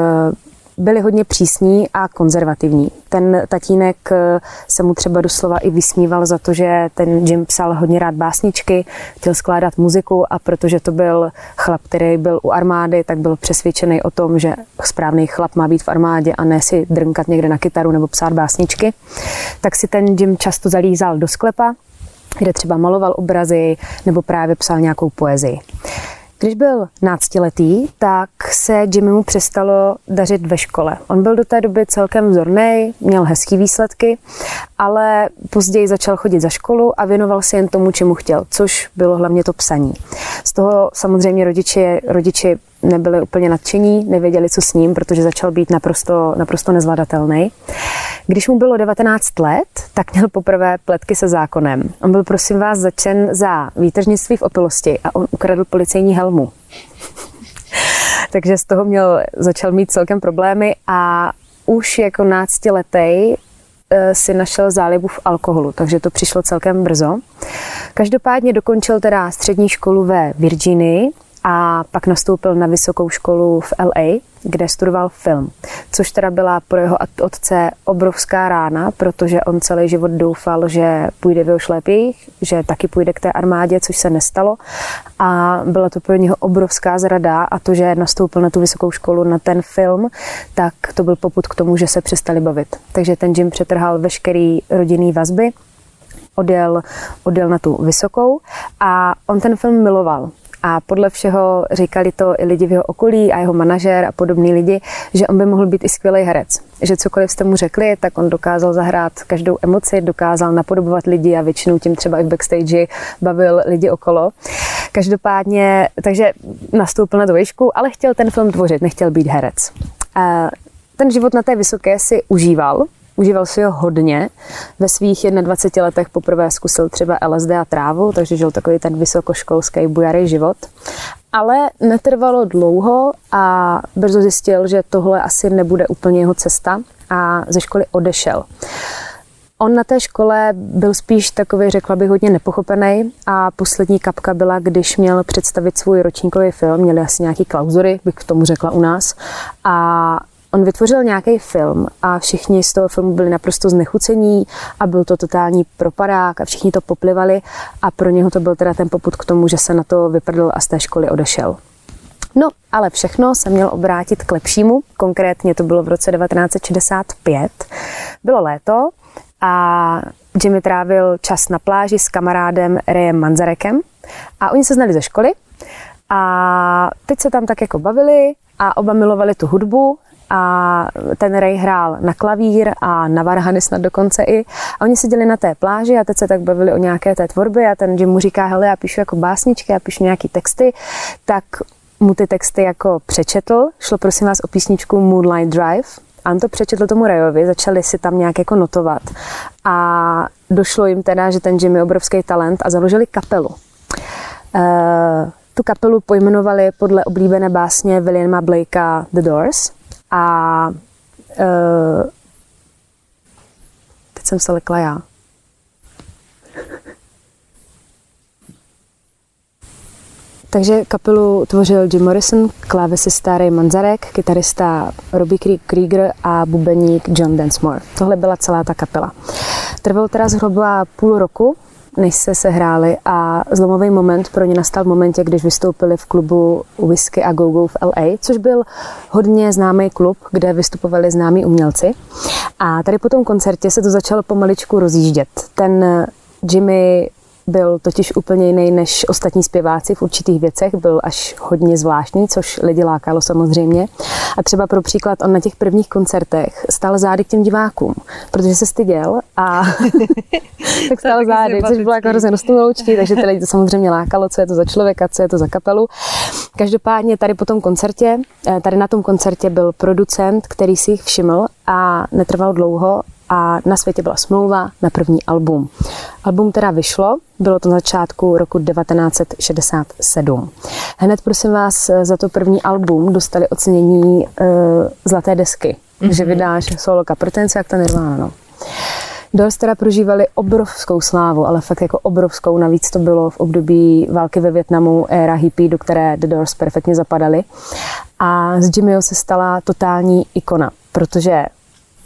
byli hodně přísní a konzervativní. Ten tatínek eh, se mu třeba doslova i vysmíval za to, že ten Jim psal hodně rád básničky, chtěl skládat muziku a protože to byl chlap, který byl u armády, tak byl přesvědčený o tom, že správný chlap má být v armádě a ne si drnkat někde na kytaru nebo psát básničky. Tak si ten Jim často zalízal do sklepa, kde třeba maloval obrazy nebo právě psal nějakou poezii. Když byl náctiletý, tak se Jimmymu přestalo dařit ve škole. On byl do té doby celkem vzorný, měl hezký výsledky, ale později začal chodit za školu a věnoval se jen tomu, čemu chtěl, což bylo hlavně to psaní. Z toho samozřejmě rodiči, rodiči nebyli úplně nadšení, nevěděli, co s ním, protože začal být naprosto, naprosto nezvladatelný. Když mu bylo 19 let, tak měl poprvé pletky se zákonem. On byl, prosím vás, začen za výtržnictví v opilosti a on ukradl policejní helmu. Takže z toho měl, začal mít celkem problémy a už jako náctiletý eh, si našel zálibu v alkoholu, takže to přišlo celkem brzo. Každopádně dokončil teda střední školu ve Virginii, a pak nastoupil na vysokou školu v LA, kde studoval film, což teda byla pro jeho otce obrovská rána, protože on celý život doufal, že půjde jeho šlépějích, že taky půjde k té armádě, což se nestalo a byla to pro něho obrovská zrada a to, že nastoupil na tu vysokou školu na ten film, tak to byl poput k tomu, že se přestali bavit. Takže ten Jim přetrhal veškerý rodinný vazby, odjel, odjel na tu vysokou a on ten film miloval. A podle všeho říkali to i lidi v jeho okolí a jeho manažer a podobní lidi, že on by mohl být i skvělý herec. Že cokoliv jste mu řekli, tak on dokázal zahrát každou emoci, dokázal napodobovat lidi a většinou tím třeba i v backstage bavil lidi okolo. Každopádně, takže nastoupil na dvojšku, ale chtěl ten film tvořit, nechtěl být herec. Ten život na té vysoké si užíval, Užíval si ho hodně. Ve svých 21 letech poprvé zkusil třeba LSD a trávu, takže žil takový ten vysokoškolský bujarý život. Ale netrvalo dlouho a brzo zjistil, že tohle asi nebude úplně jeho cesta a ze školy odešel. On na té škole byl spíš takový, řekla bych, hodně nepochopený a poslední kapka byla, když měl představit svůj ročníkový film, měli asi nějaký klauzury, bych k tomu řekla u nás, a On vytvořil nějaký film a všichni z toho filmu byli naprosto znechucení a byl to totální propadák a všichni to poplivali a pro něho to byl teda ten poput k tomu, že se na to vyprdl a z té školy odešel. No, ale všechno se měl obrátit k lepšímu. Konkrétně to bylo v roce 1965. Bylo léto a Jimmy trávil čas na pláži s kamarádem Rayem Manzarekem a oni se znali ze školy a teď se tam tak jako bavili a oba milovali tu hudbu a ten Ray hrál na klavír a na varhany snad dokonce i. A oni seděli na té pláži a teď se tak bavili o nějaké té tvorbě a ten Jim mu říká, hele, já píšu jako básničky, já píšu nějaký texty, tak mu ty texty jako přečetl. Šlo prosím vás o písničku Moonlight Drive. A on to přečetl tomu Rayovi, začali si tam nějak jako notovat. A došlo jim teda, že ten Jim je obrovský talent a založili kapelu. Uh, tu kapelu pojmenovali podle oblíbené básně Williama Blakea The Doors. A uh, teď jsem se lekla já. Takže kapelu tvořil Jim Morrison, klávesista Ray Manzarek, kytarista Robbie Krieger a bubeník John Densmore. Tohle byla celá ta kapela. Trvalo teda zhruba půl roku, než se sehráli a zlomový moment pro ně nastal v momentě, když vystoupili v klubu Whisky a Go-Go v LA, což byl hodně známý klub, kde vystupovali známí umělci. A tady po tom koncertě se to začalo pomaličku rozjíždět. Ten Jimmy byl totiž úplně jiný než ostatní zpěváci v určitých věcech, byl až hodně zvláštní, což lidi lákalo samozřejmě. A třeba pro příklad, on na těch prvních koncertech stál zády k těm divákům, protože se styděl a tak stál zády, což bylo jako hrozně rostouloučky, takže ty lidi to samozřejmě lákalo, co je to za člověka, co je to za kapelu. Každopádně tady po tom koncertě, eh, tady na tom koncertě byl producent, který si jich všiml a netrval dlouho a na světě byla smlouva na první album. Album teda vyšlo, bylo to na začátku roku 1967. Hned prosím vás za to první album dostali ocenění uh, Zlaté desky, mm-hmm. že vydáš solo kaprtence, jak to Nirvana. No. Doors teda prožívali obrovskou slávu, ale fakt jako obrovskou. Navíc to bylo v období války ve Větnamu, éra hippie, do které The Doors perfektně zapadaly. A z Jimmyho se stala totální ikona, protože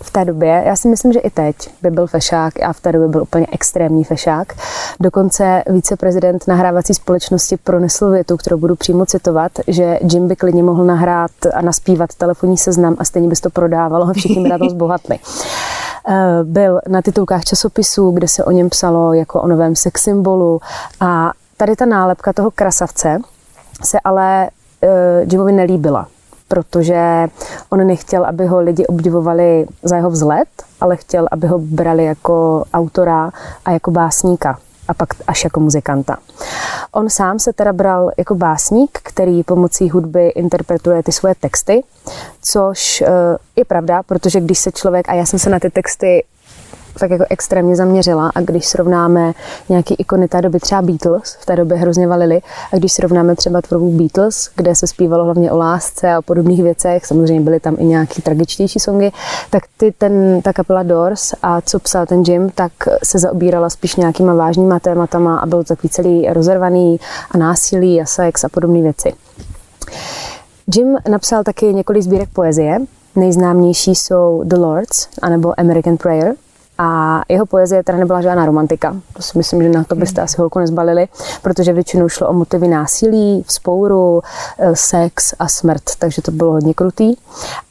v té době, já si myslím, že i teď by byl fešák a v té době byl úplně extrémní fešák. Dokonce viceprezident nahrávací společnosti pronesl větu, kterou budu přímo citovat, že Jim by klidně mohl nahrát a naspívat telefonní seznam a stejně by to prodávalo a všichni by na to zbohatli. Eh, byl na titulkách časopisů, kde se o něm psalo jako o novém sex symbolu a tady ta nálepka toho krasavce se ale uh, Jimovi nelíbila protože on nechtěl, aby ho lidi obdivovali za jeho vzhled, ale chtěl, aby ho brali jako autora a jako básníka a pak až jako muzikanta. On sám se teda bral jako básník, který pomocí hudby interpretuje ty svoje texty, což eh, je pravda, protože když se člověk, a já jsem se na ty texty tak jako extrémně zaměřila a když srovnáme nějaký ikony té doby, třeba Beatles, v té době hrozně valili, a když srovnáme třeba tvorbu Beatles, kde se zpívalo hlavně o lásce a o podobných věcech, samozřejmě byly tam i nějaký tragičtější songy, tak ty, ten, ta kapela Doors a co psal ten Jim, tak se zaobírala spíš nějakýma vážnýma tématama a byl takový celý rozervaný a násilí a sex a podobné věci. Jim napsal taky několik sbírek poezie, Nejznámější jsou The Lords anebo American Prayer. A jeho poezie teda nebyla žádná romantika. To si myslím, že na to byste asi holku nezbalili, protože většinou šlo o motivy násilí, vzpouru, eh, sex a smrt, takže to bylo hodně krutý.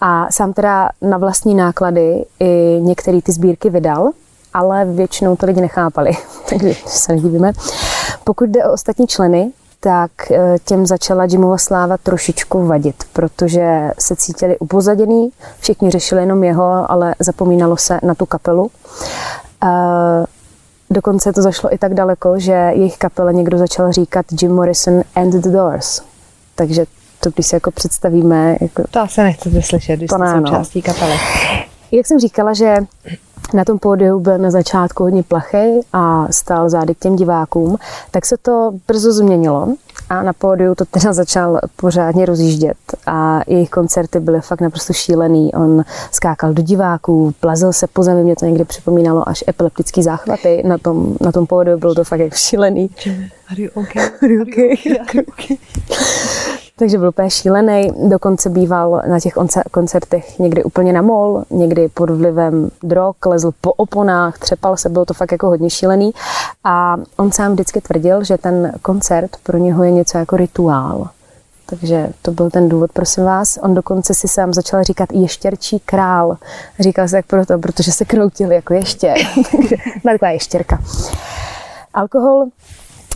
A sám teda na vlastní náklady i některé ty sbírky vydal, ale většinou to lidi nechápali, takže se nedívíme. Pokud jde o ostatní členy, tak eh, těm začala Jimova sláva trošičku vadit, protože se cítili upozaděný, všichni řešili jenom jeho, ale zapomínalo se na tu kapelu. Eh, dokonce to zašlo i tak daleko, že jejich kapele někdo začal říkat Jim Morrison and the Doors. Takže to, když si jako představíme... Jako, to asi nechcete slyšet, když jste součástí kapely. Jak jsem říkala, že na tom pódiu byl na začátku hodně plachy a stál zády k těm divákům, tak se to brzo změnilo a na pódiu to teda začal pořádně rozjíždět a jejich koncerty byly fakt naprosto šílený. On skákal do diváků, plazil se po zemi, mě to někdy připomínalo až epileptický záchvaty na tom, na tom pódiu, bylo to fakt jako šílený. Are you okay? Are you okay? Are you okay? Takže byl úplně šílený. Dokonce býval na těch koncertech někdy úplně na mol, někdy pod vlivem drog, lezl po oponách, třepal se, bylo to fakt jako hodně šílený. A on sám vždycky tvrdil, že ten koncert pro něho je něco jako rituál. Takže to byl ten důvod, prosím vás. On dokonce si sám začal říkat ještěrčí král. Říkal se tak proto, protože se kroutil jako ještěr. taková ještěrka. Alkohol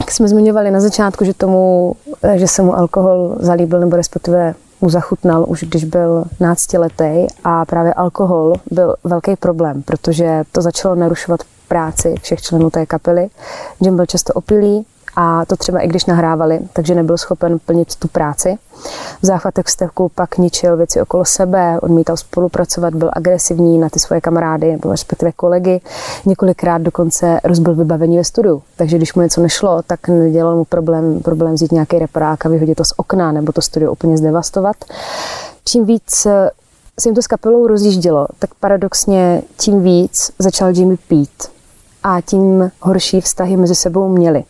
jak jsme zmiňovali na začátku, že, tomu, že se mu alkohol zalíbil nebo respektive mu zachutnal už když byl náctiletý a právě alkohol byl velký problém, protože to začalo narušovat práci všech členů té kapely. Jim byl často opilý, a to třeba i když nahrávali, takže nebyl schopen plnit tu práci. V záchvatech vzteku pak ničil věci okolo sebe, odmítal spolupracovat, byl agresivní na ty svoje kamarády nebo respektive kolegy. Několikrát dokonce rozbil vybavení ve studiu. Takže když mu něco nešlo, tak nedělal mu problém, problém vzít nějaký reparák a vyhodit to z okna nebo to studio úplně zdevastovat. Čím víc se jim to s kapelou rozjíždělo, tak paradoxně tím víc začal Jimmy pít a tím horší vztahy mezi sebou měli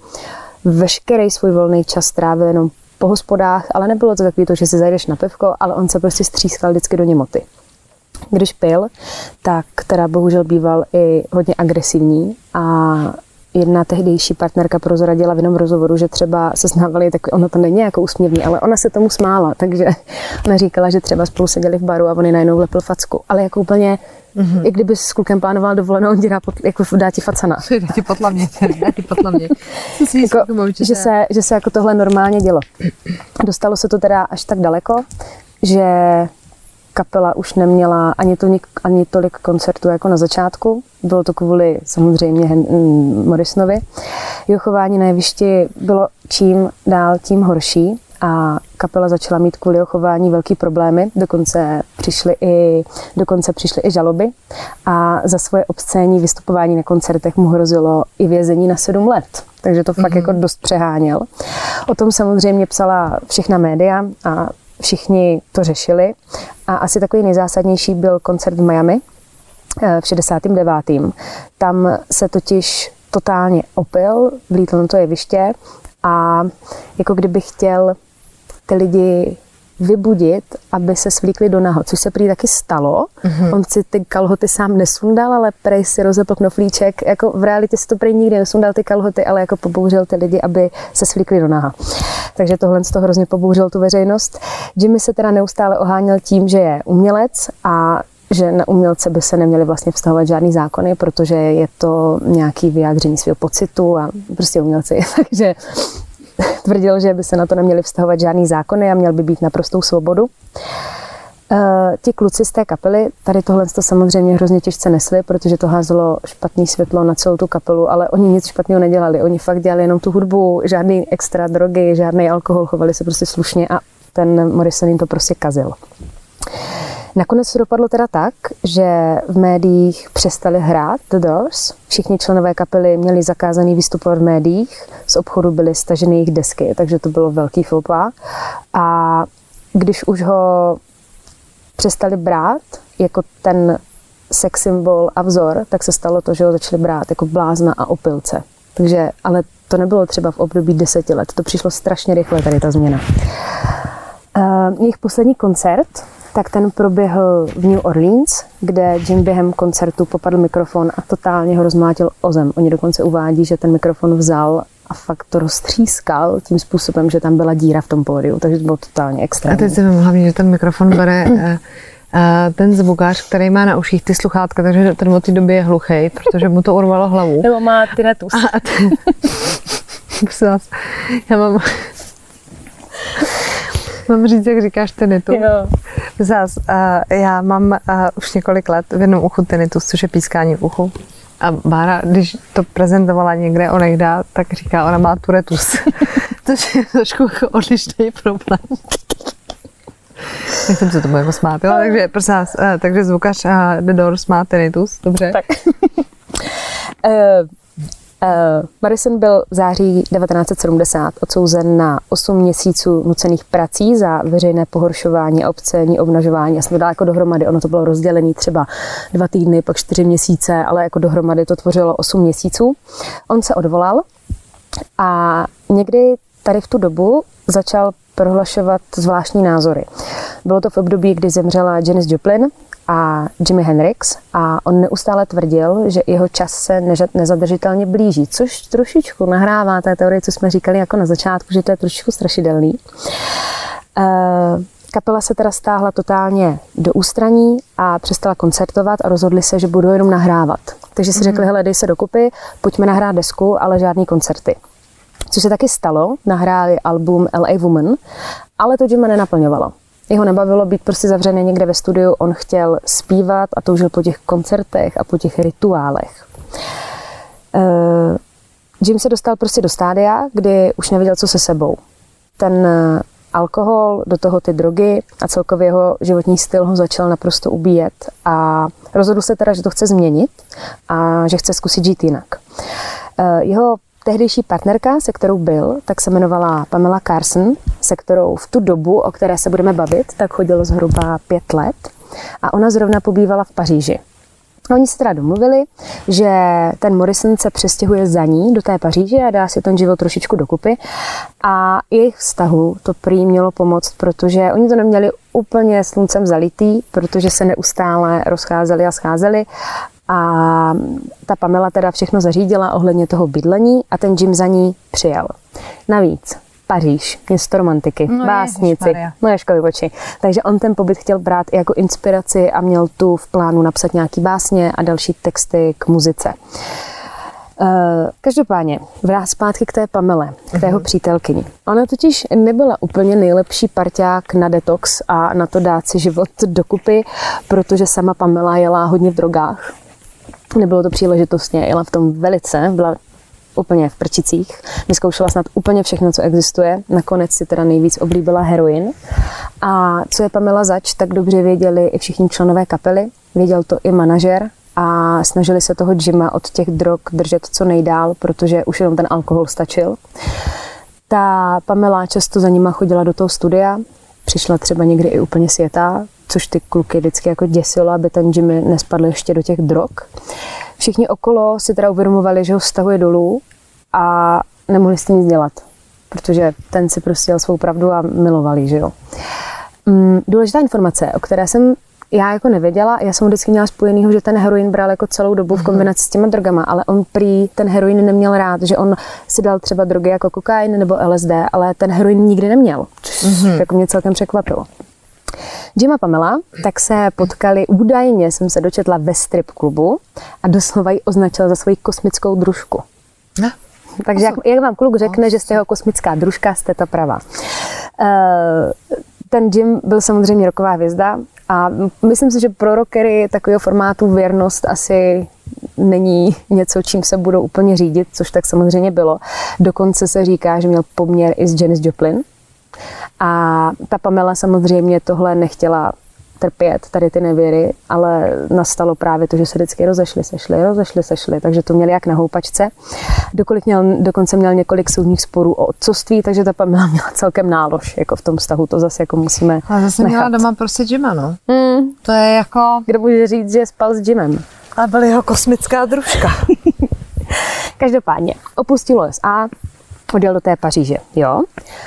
veškerý svůj volný čas trávil jenom po hospodách, ale nebylo to takový to, že si zajdeš na pivko, ale on se prostě střískal vždycky do němoty. Když pil, tak teda bohužel býval i hodně agresivní a jedna tehdejší partnerka prozradila v jednom rozhovoru, že třeba se znávali, tak ono to není jako úsměvný, ale ona se tomu smála, takže ona říkala, že třeba spolu seděli v baru a oni najednou lepil facku, ale jako úplně Mm-hmm. I kdyby s klukem plánoval dovolenou, on ti dá, pot, jako dá ti facana. Dá ti potlavně, dá ti potlavně. jako, že, se, že se jako tohle normálně dělo. Dostalo se to teda až tak daleko, že kapela už neměla ani, to, ani tolik koncertů jako na začátku. Bylo to kvůli samozřejmě mm, Morrisonovi. Jeho chování na jevišti bylo čím dál tím horší a kapela začala mít kvůli jeho chování velký problémy, dokonce přišly i, dokonce přišly i žaloby a za svoje obscénní vystupování na koncertech mu hrozilo i vězení na sedm let. Takže to fakt mm-hmm. jako dost přeháněl. O tom samozřejmě psala všechna média a všichni to řešili. A asi takový nejzásadnější byl koncert v Miami eh, v 69. Tam se totiž totálně opil, vlítl na to jeviště a jako kdyby chtěl ty lidi vybudit, aby se svlíkli do naho, což se prý taky stalo. Mm-hmm. On si ty kalhoty sám nesundal, ale prej si rozepl knoflíček. Jako v realitě si to prej nikdy nesundal ty kalhoty, ale jako pobouřil ty lidi, aby se svlíkli do naha. Takže tohle z toho hrozně pobouřil tu veřejnost. Jimmy se teda neustále oháněl tím, že je umělec a že na umělce by se neměly vlastně vztahovat žádný zákony, protože je to nějaký vyjádření svého pocitu a prostě umělci. Takže tvrdil, že by se na to neměly vztahovat žádný zákony a měl by být naprostou svobodu. Uh, ti kluci z té kapely tady tohle to samozřejmě hrozně těžce nesli, protože to házelo špatný světlo na celou tu kapelu, ale oni nic špatného nedělali. Oni fakt dělali jenom tu hudbu, žádný extra drogy, žádný alkohol, chovali se prostě slušně a ten Morrison jim to prostě kazil. Nakonec to dopadlo teda tak, že v médiích přestali hrát The Doors. Všichni členové kapely měli zakázaný vystupovat v médiích, z obchodu byly staženy jejich desky, takže to bylo velký fopa. A když už ho přestali brát jako ten sex symbol a vzor, tak se stalo to, že ho začali brát jako blázna a opilce. Takže, ale to nebylo třeba v období deseti let, to přišlo strašně rychle, tady ta změna. Uh, jejich poslední koncert tak ten proběhl v New Orleans, kde Jim během koncertu popadl mikrofon a totálně ho rozmlátil o zem. Oni dokonce uvádí, že ten mikrofon vzal a fakt to roztřískal tím způsobem, že tam byla díra v tom pódiu, takže to bylo totálně extrémní. A teď si vím hlavně, že ten mikrofon bere eh, eh, ten zvukář, který má na uších ty sluchátka, takže ten od té doby je hluchý, protože mu to urvalo hlavu. Nebo má tinnitus. A ten, já mám Mám říct, jak říkáš tenitu? Jo. Zás, uh, já mám uh, už několik let v jednom uchu tenitus, což je pískání v uchu. A Bára, když to prezentovala někde onehda, tak říká, ona má turetus. to je trošku jako odlišný problém. Nechcem se tomu jako smát, jo? takže prosím vás, uh, takže zvukař uh, The Doors má tinnitus, dobře? Tak. Uh, Morrison byl v září 1970 odsouzen na 8 měsíců nucených prací za veřejné pohoršování, obcení, obnažování. Já jsem to dala jako dohromady, ono to bylo rozdělené třeba dva týdny, pak čtyři měsíce, ale jako dohromady to tvořilo 8 měsíců. On se odvolal a někdy tady v tu dobu začal prohlašovat zvláštní názory. Bylo to v období, kdy zemřela Janis Joplin, a Jimi Hendrix a on neustále tvrdil, že jeho čas se nezadržitelně blíží, což trošičku nahrává té teorie, co jsme říkali jako na začátku, že to je trošičku strašidelný. Eh, kapela se teda stáhla totálně do ústraní a přestala koncertovat a rozhodli se, že budou jenom nahrávat. Takže si mm-hmm. řekli, hele, dej se dokupy, pojďme nahrát desku, ale žádný koncerty. Což se taky stalo, nahráli album LA Woman, ale to Jima nenaplňovalo. Jeho nebavilo být prostě zavřený někde ve studiu, on chtěl zpívat a toužil po těch koncertech a po těch rituálech. Uh, Jim se dostal prostě do stádia, kdy už nevěděl, co se sebou. Ten eh, alkohol, do toho ty drogy a celkově jeho životní styl ho začal naprosto ubíjet a rozhodl se teda, že to chce změnit a že chce zkusit žít jinak. Eh, jeho tehdejší partnerka, se kterou byl, tak se jmenovala Pamela Carson, se kterou v tu dobu, o které se budeme bavit, tak chodilo zhruba pět let a ona zrovna pobývala v Paříži. Oni se teda domluvili, že ten Morrison se přestěhuje za ní do té Paříže a dá si ten život trošičku dokupy. A jejich vztahu to prý mělo pomoct, protože oni to neměli úplně sluncem zalitý, protože se neustále rozcházeli a scházeli A ta Pamela teda všechno zařídila ohledně toho bydlení a ten Jim za ní přijel. Navíc Paříž, město romantiky, No, básnici, no školy oči. Takže on ten pobyt chtěl brát i jako inspiraci a měl tu v plánu napsat nějaký básně a další texty k muzice. Uh, každopádně, vrát zpátky k té Pamele, k té jeho přítelkyni. Ona totiž nebyla úplně nejlepší parťák na detox a na to dát si život dokupy, protože sama Pamela jela hodně v drogách. Nebylo to příležitostně, jela v tom velice, byla úplně v prčicích. Vyzkoušela snad úplně všechno, co existuje. Nakonec si teda nejvíc oblíbila heroin. A co je Pamela zač, tak dobře věděli i všichni členové kapely. Věděl to i manažer a snažili se toho Jima od těch drog držet co nejdál, protože už jenom ten alkohol stačil. Ta Pamela často za nima chodila do toho studia, přišla třeba někdy i úplně světá, což ty kluky vždycky jako děsilo, aby ten Jimmy nespadl ještě do těch drog. Všichni okolo si teda uvědomovali, že ho stahuje dolů a nemohli s tím nic dělat, protože ten si prostě jel svou pravdu a milovali, že jo. Mm, důležitá informace, o které jsem já jako nevěděla, já jsem vždycky měla spojenýho, že ten heroin bral jako celou dobu v kombinaci s těma drogama, ale on prý ten heroin neměl rád, že on si dal třeba drogy jako kokain nebo LSD, ale ten heroin nikdy neměl, což jako mě celkem překvapilo. Jim a Pamela tak se potkali, údajně jsem se dočetla ve strip klubu a doslova ji označila za svoji kosmickou družku. No. Takže jak, jak vám kluk řekne, že jste jeho kosmická družka, jste ta pravá. Eh, ten Jim byl samozřejmě roková hvězda a myslím si, že pro rockery takového formátu věrnost asi není něco, čím se budou úplně řídit, což tak samozřejmě bylo. Dokonce se říká, že měl poměr i s Janis Joplin. A ta Pamela samozřejmě tohle nechtěla trpět, tady ty nevěry, ale nastalo právě to, že se vždycky rozešli, sešli, rozešli, sešli, takže to měli jak na houpačce. Dokolik měl, dokonce měl několik soudních sporů o otcovství, takže ta Pamela měla celkem nálož jako v tom vztahu, to zase jako musíme A zase nechat. měla doma prostě Jima, no. Hmm, To je jako... kdo může říct, že spal s Jimem? A byl jeho kosmická družka. Každopádně opustil USA, odjel do té Paříže. Jo.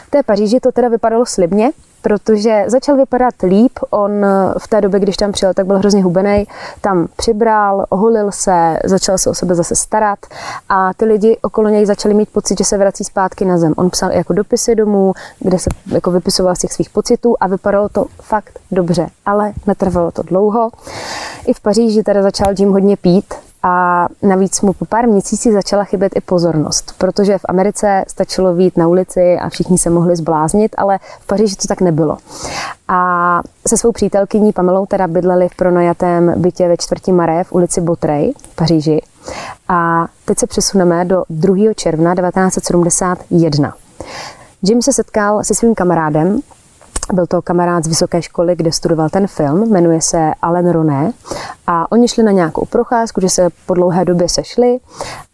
V té Paříži to teda vypadalo slibně, protože začal vypadat líp. On eh, v té době, když tam přijel, tak byl hrozně hubený. Tam přibral, oholil se, začal se o sebe zase starat a ty lidi okolo něj začali mít pocit, že se vrací zpátky na zem. On psal jako dopisy domů, kde se jako vypisoval z těch svých pocitů a vypadalo to fakt dobře, ale netrvalo to dlouho. I v Paříži teda začal Jim hodně pít, a navíc mu po pár měsících začala chybět i pozornost, protože v Americe stačilo výjít na ulici a všichni se mohli zbláznit, ale v Paříži to tak nebylo. A se svou přítelkyní Pamelou teda bydleli v pronajatém bytě ve čtvrti Maré v ulici Botrej v Paříži. A teď se přesuneme do 2. června 1971. Jim se setkal se svým kamarádem, byl to kamarád z vysoké školy, kde studoval ten film, jmenuje se Alan Roné. A oni šli na nějakou procházku, že se po dlouhé době sešli.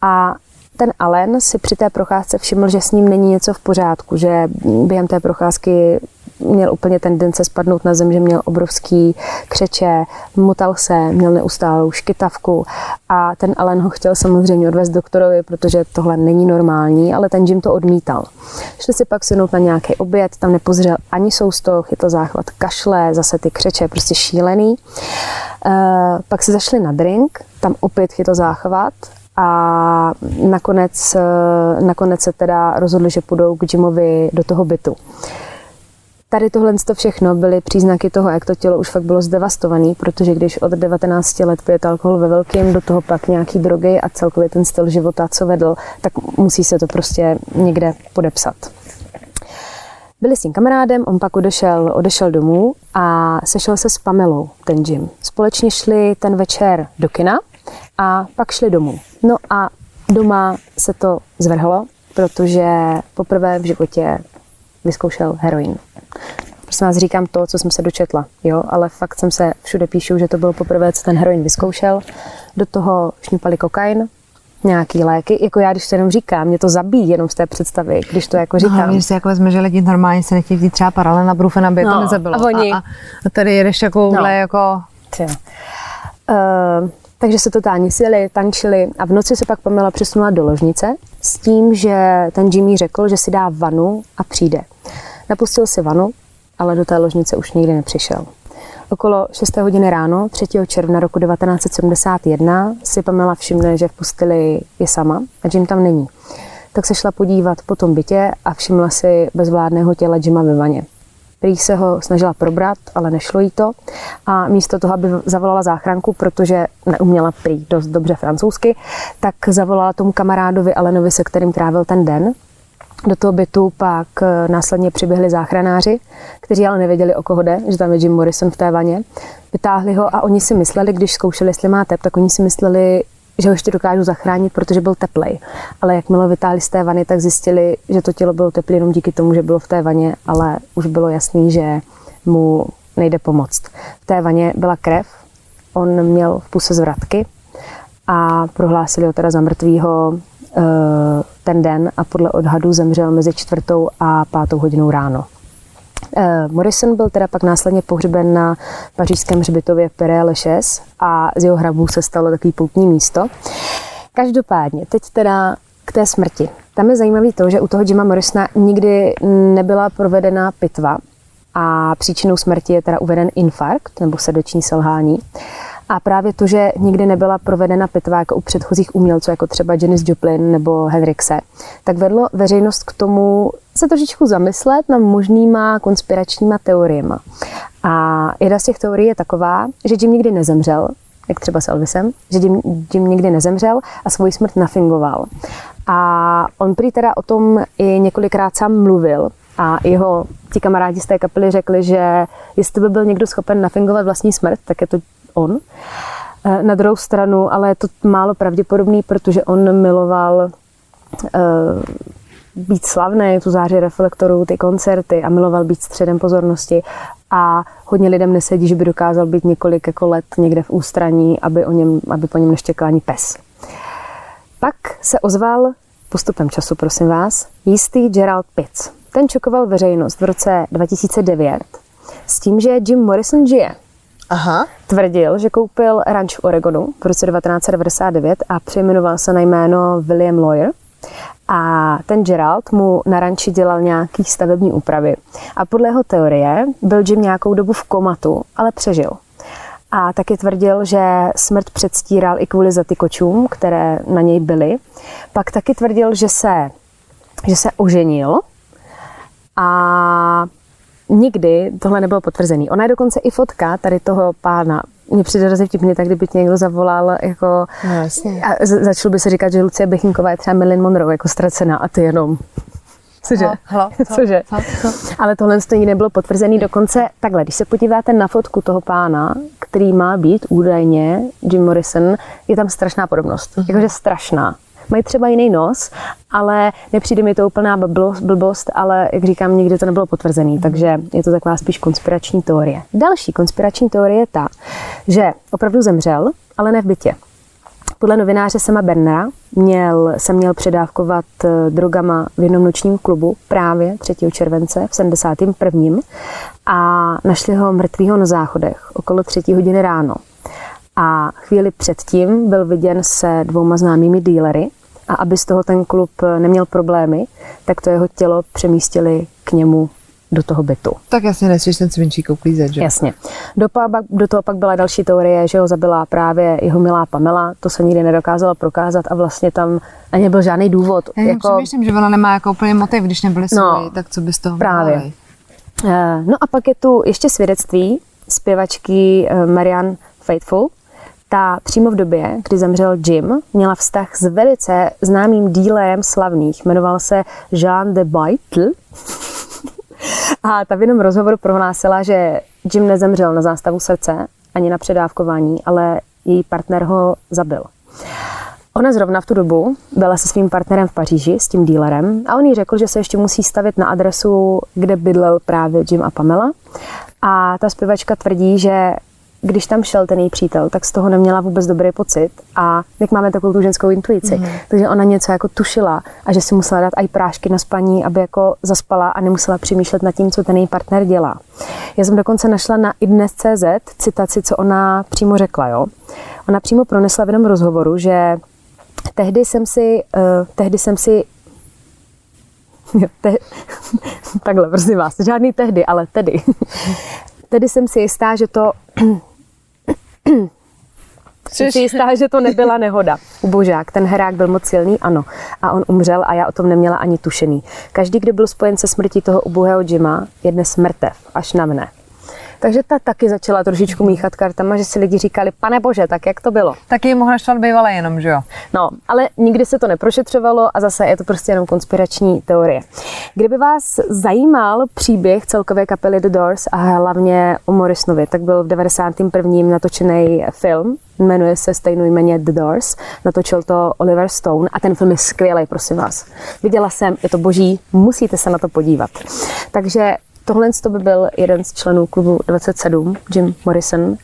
A ten Allen si při té procházce všiml, že s ním není něco v pořádku, že během té procházky měl úplně tendence spadnout na zem, že měl obrovský křeče, motal se, měl neustálou škytavku a ten Allen ho chtěl samozřejmě odvést doktorovi, protože tohle není normální, ale ten Jim to odmítal. Šli si pak sednout na nějaký oběd, tam nepozřel ani sousto, chytl záchvat kašle, zase ty křeče, prostě šílený. E, pak si zašli na drink, tam opět chytl záchvat a nakonec, eh, nakonec se teda rozhodli, že půjdou k Jimovi do toho bytu. Tady tohle to všechno byly příznaky toho, jak to tělo už fakt bylo zdevastované, protože když od 19 let pijete alkohol ve velkým, do toho pak nějaký drogy a celkově ten styl života, co vedl, tak musí se to prostě někde podepsat. Byli s tím kamarádem, on pak odešel, odešel domů a sešel se s Pamelou, ten Jim. Společně šli ten večer do kina a pak šli domů. No a doma se to zvrhlo, protože poprvé v životě vyzkoušel heroin. Prosím vás, říkám to, co jsem se dočetla, jo, ale fakt jsem se všude píšu, že to bylo poprvé, co ten heroin vyzkoušel. Do toho šňupali kokain, nějaký léky. Jako já, když to jenom říkám, mě to zabíjí jenom z té představy, když to jako říkám. No, když si jako vezme, že lidi normálně se nechtějí vzít třeba paralel na brufen, aby je No, to nezabilo. a oni- a, a tady jedeš takovouhle No. jako... Tě. Uh, takže se totálně sjeli, tančili a v noci se pak Pamela přesunula do ložnice s tím, že ten Jimmy řekl, že si dá vanu a přijde. Napustil si vanu, ale do té ložnice už nikdy nepřišel. Okolo 6. hodiny ráno 3. června roku 1971 si Pamela všimne, že v posteli je sama a Jim tam není. Tak se šla podívat po tom bytě a všimla si bezvládného těla Jima ve vaně. Prý se ho snažila probrat, ale nešlo jí to. A místo toho, aby zavolala záchranku, protože neuměla prý dost dobře francouzsky, tak zavolala tomu kamarádovi Alenovi, se kterým trávil ten den. Do toho bytu pak eh, následně přiběhli záchranáři, kteří ale nevěděli, o koho jde, že tam je Jim Morrison v té vaně. Vytáhli ho a oni si mysleli, když zkoušeli, jestli má tep, tak oni si mysleli, že ho ještě dokážu zachránit, protože byl teplej. Ale jakmile vytáhli z té vany, tak zjistili, že to tělo bylo teplé jenom díky tomu, že bylo v té vaně, ale už bylo jasný, že mu nejde pomoct. V té vaně byla krev, on měl v puse zvratky a prohlásili ho teda za mrtvýho eh, ten den a podle odhadu zemřel mezi čtvrtou a pátou hodinou ráno. Eh, Morrison byl teda pak následně pohřben na pařížském hřbitově Père Lachaise a z jeho hrabu se stalo takový poutní místo. Každopádně, teď teda k té smrti. Tam je zajímavé to, že u toho Jima Morrisona nikdy nebyla provedena pitva a příčinou smrti je teda uveden infarkt nebo srdeční selhání. A právě to, že nikdy nebyla provedena pitva jako u předchozích umělců, jako třeba Janis Joplin nebo Henrikse, tak vedlo veřejnost k tomu se trošičku zamyslet nad možnýma konspiračníma teoriemi. A jedna z těch teorií je taková, že Jim nikdy nezemřel, jak třeba s Elvisem, že Jim, Jim nikdy nezemřel a svoji smrt nafingoval. A on prý teda o tom i několikrát sám mluvil, a jeho ti kamarádi z té kapely řekli, že jestli by byl někdo schopen nafingovat vlastní smrt, tak je to on. E, na druhou stranu, ale je to málo pravděpodobný, protože on miloval uh, být slavný, tu záři reflektorů, ty koncerty a miloval být středem pozornosti a hodně lidem nesedí, že by dokázal být několik jako let někde v ústraní, aby, o něm, aby po něm neštěkal ani pes. Pak se ozval postupem času, prosím vás, jistý Gerald Pitts. Ten čokoval veřejnost v roce 2009 s tím, že Jim Morrison žije. Aha. Tvrdil, že koupil ranč v Oregonu v roce 1999 a přejmenoval se na jméno William Lawyer a ten Gerald mu na ranči dělal nějaký stavební úpravy. A podle jeho teorie byl Jim nějakou dobu v komatu, ale přežil. A taky tvrdil, že smrt předstíral i kvůli zatykočům, které na něj byly. Pak taky tvrdil, že se, že se oženil a nikdy tohle nebylo potvrzený. Ona je dokonce i fotka tady toho pána mně přijde hrozně vtipně, tak kdyby tě někdo zavolal jako, no, jasně. a začal by se říkat, že Lucie Bechinková je třeba Marilyn Monroe jako ztracená a ty jenom Cože? Hlo, co, Cože? Co, co? Ale tohle stejně nebylo potvrzený. Dokonce takhle, když se podíváte na fotku toho pána, který má být údajně Jim Morrison, je tam strašná podobnost. Mm-hmm. Jakože strašná mají třeba jiný nos, ale nepřijde mi to úplná blbost, blbost ale jak říkám, nikdy to nebylo potvrzený, mm. takže je to taková spíš konspirační teorie. Další konspirační teorie je ta, že opravdu zemřel, ale ne v bytě. Podle novináře Sema Bernera měl, se měl předávkovat eh, drogama v jednom nočním klubu právě 3. července v 71. a našli ho mrtvýho na záchodech okolo 3. hodiny ráno. A chvíli předtím byl viděn se dvouma známými dílery a aby z toho ten klub neměl problémy, tak to jeho tělo přemístili k němu do toho bytu. Tak jasně nesmíš ten svinčík uklízet, že? Jasně. Do, do toho pak byla další teorie, že ho zabila právě jeho milá Pamela, to se nikdy nedokázalo prokázat a vlastně tam ani nebyl žádný důvod. Já jako... přemýšlím, že ona nemá jako úplně motiv, když nebyly no, svoji, tak co by z toho Právě. Eh, no a pak je tu ještě svědectví zpěvačky eh, Marianne Faithful, ta přímo v době, kdy zemřel Jim, měla vztah s velice známým dílem slavných. Jmenoval se Jean de Baitle. A ta v jednom rozhovoru prohlásila, že Jim nezemřel na zástavu srdce ani na předávkování, ale její partner ho zabil. Ona zrovna v tu dobu byla se svým partnerem v Paříži, s tím dílerem, a on jí řekl, že se ještě musí stavit na adresu, kde bydlel právě Jim a Pamela. A ta zpěvačka tvrdí, že když tam šel ten její přítel, tak z toho neměla vůbec dobrý pocit. A jak máme takovou tu ženskou intuici, mm. takže ona něco jako tušila a že si musela dát i prášky na spaní, aby jako zaspala a nemusela přemýšlet nad tím, co ten její partner dělá. Já jsem dokonce našla na idnes.cz citaci, co ona přímo řekla. Jo? Ona přímo pronesla v jednom rozhovoru, že tehdy jsem si, uh, tehdy jsem si te, takhle, prosím vás, žádný tehdy, ale tedy. Tedy jsem si jistá, že to jsem si jistá, že to nebyla nehoda. Ubožák, ten herák byl moc silný, ano. A on umřel a já o tom neměla ani tušený. Každý, kdo byl spojen se smrtí toho ubohého Jima, je dnes mrtev, až na mne. Takže ta taky začala trošičku míchat kartama, že si lidi říkali, pane bože, tak jak to bylo? Taky mohla naštvat bývala jenom, že jo? No, ale nikdy se to neprošetřovalo a zase je to prostě jenom konspirační teorie. Kdyby vás zajímal příběh celkové kapely The Doors a hlavně o Morrisonovi, tak byl v 91. natočený film, jmenuje se stejnojmenně The Doors, natočil to Oliver Stone a ten film je skvělý, prosím vás. Viděla jsem, je to boží, musíte se na to podívat. Takže Tohle to by byl jeden z členů klubu 27, Jim Morrison.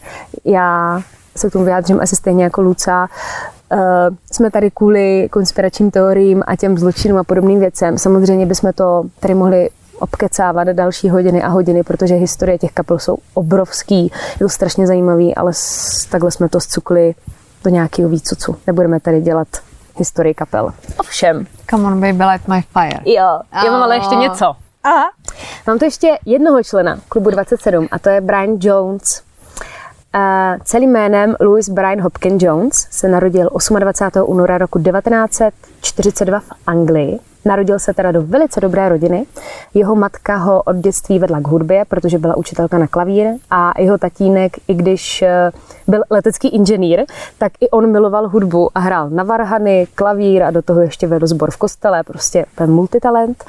Já se k tomu vyjádřím asi stejně jako Luca. Uh, jsme tady kvůli konspiračním teoriím a těm zločinům a podobným věcem. Samozřejmě bychom to tady mohli obkecávat další hodiny a hodiny, protože historie těch kapel jsou obrovský, je to strašně zajímavý, ale takhle jsme to zcukli do nějakého výcucu. Nebudeme tady dělat historii kapel. Ovšem. Come on baby, light my fire. Jo, já mám ale ještě něco. Aha. Mám tu ještě jednoho člena klubu 27 a to je Brian Jones. Uh, celým jménem Louis Brian Hopkins Jones se narodil 28. února roku 1942 v Anglii Narodil se teda do velice dobré rodiny. Jeho matka ho od dětství vedla k hudbě, protože byla učitelka na klavír a jeho tatínek, i když eh, byl letecký inženýr, tak i on miloval hudbu a hrál na varhany, klavír a do toho ještě vedl sbor v kostele, prostě ten multitalent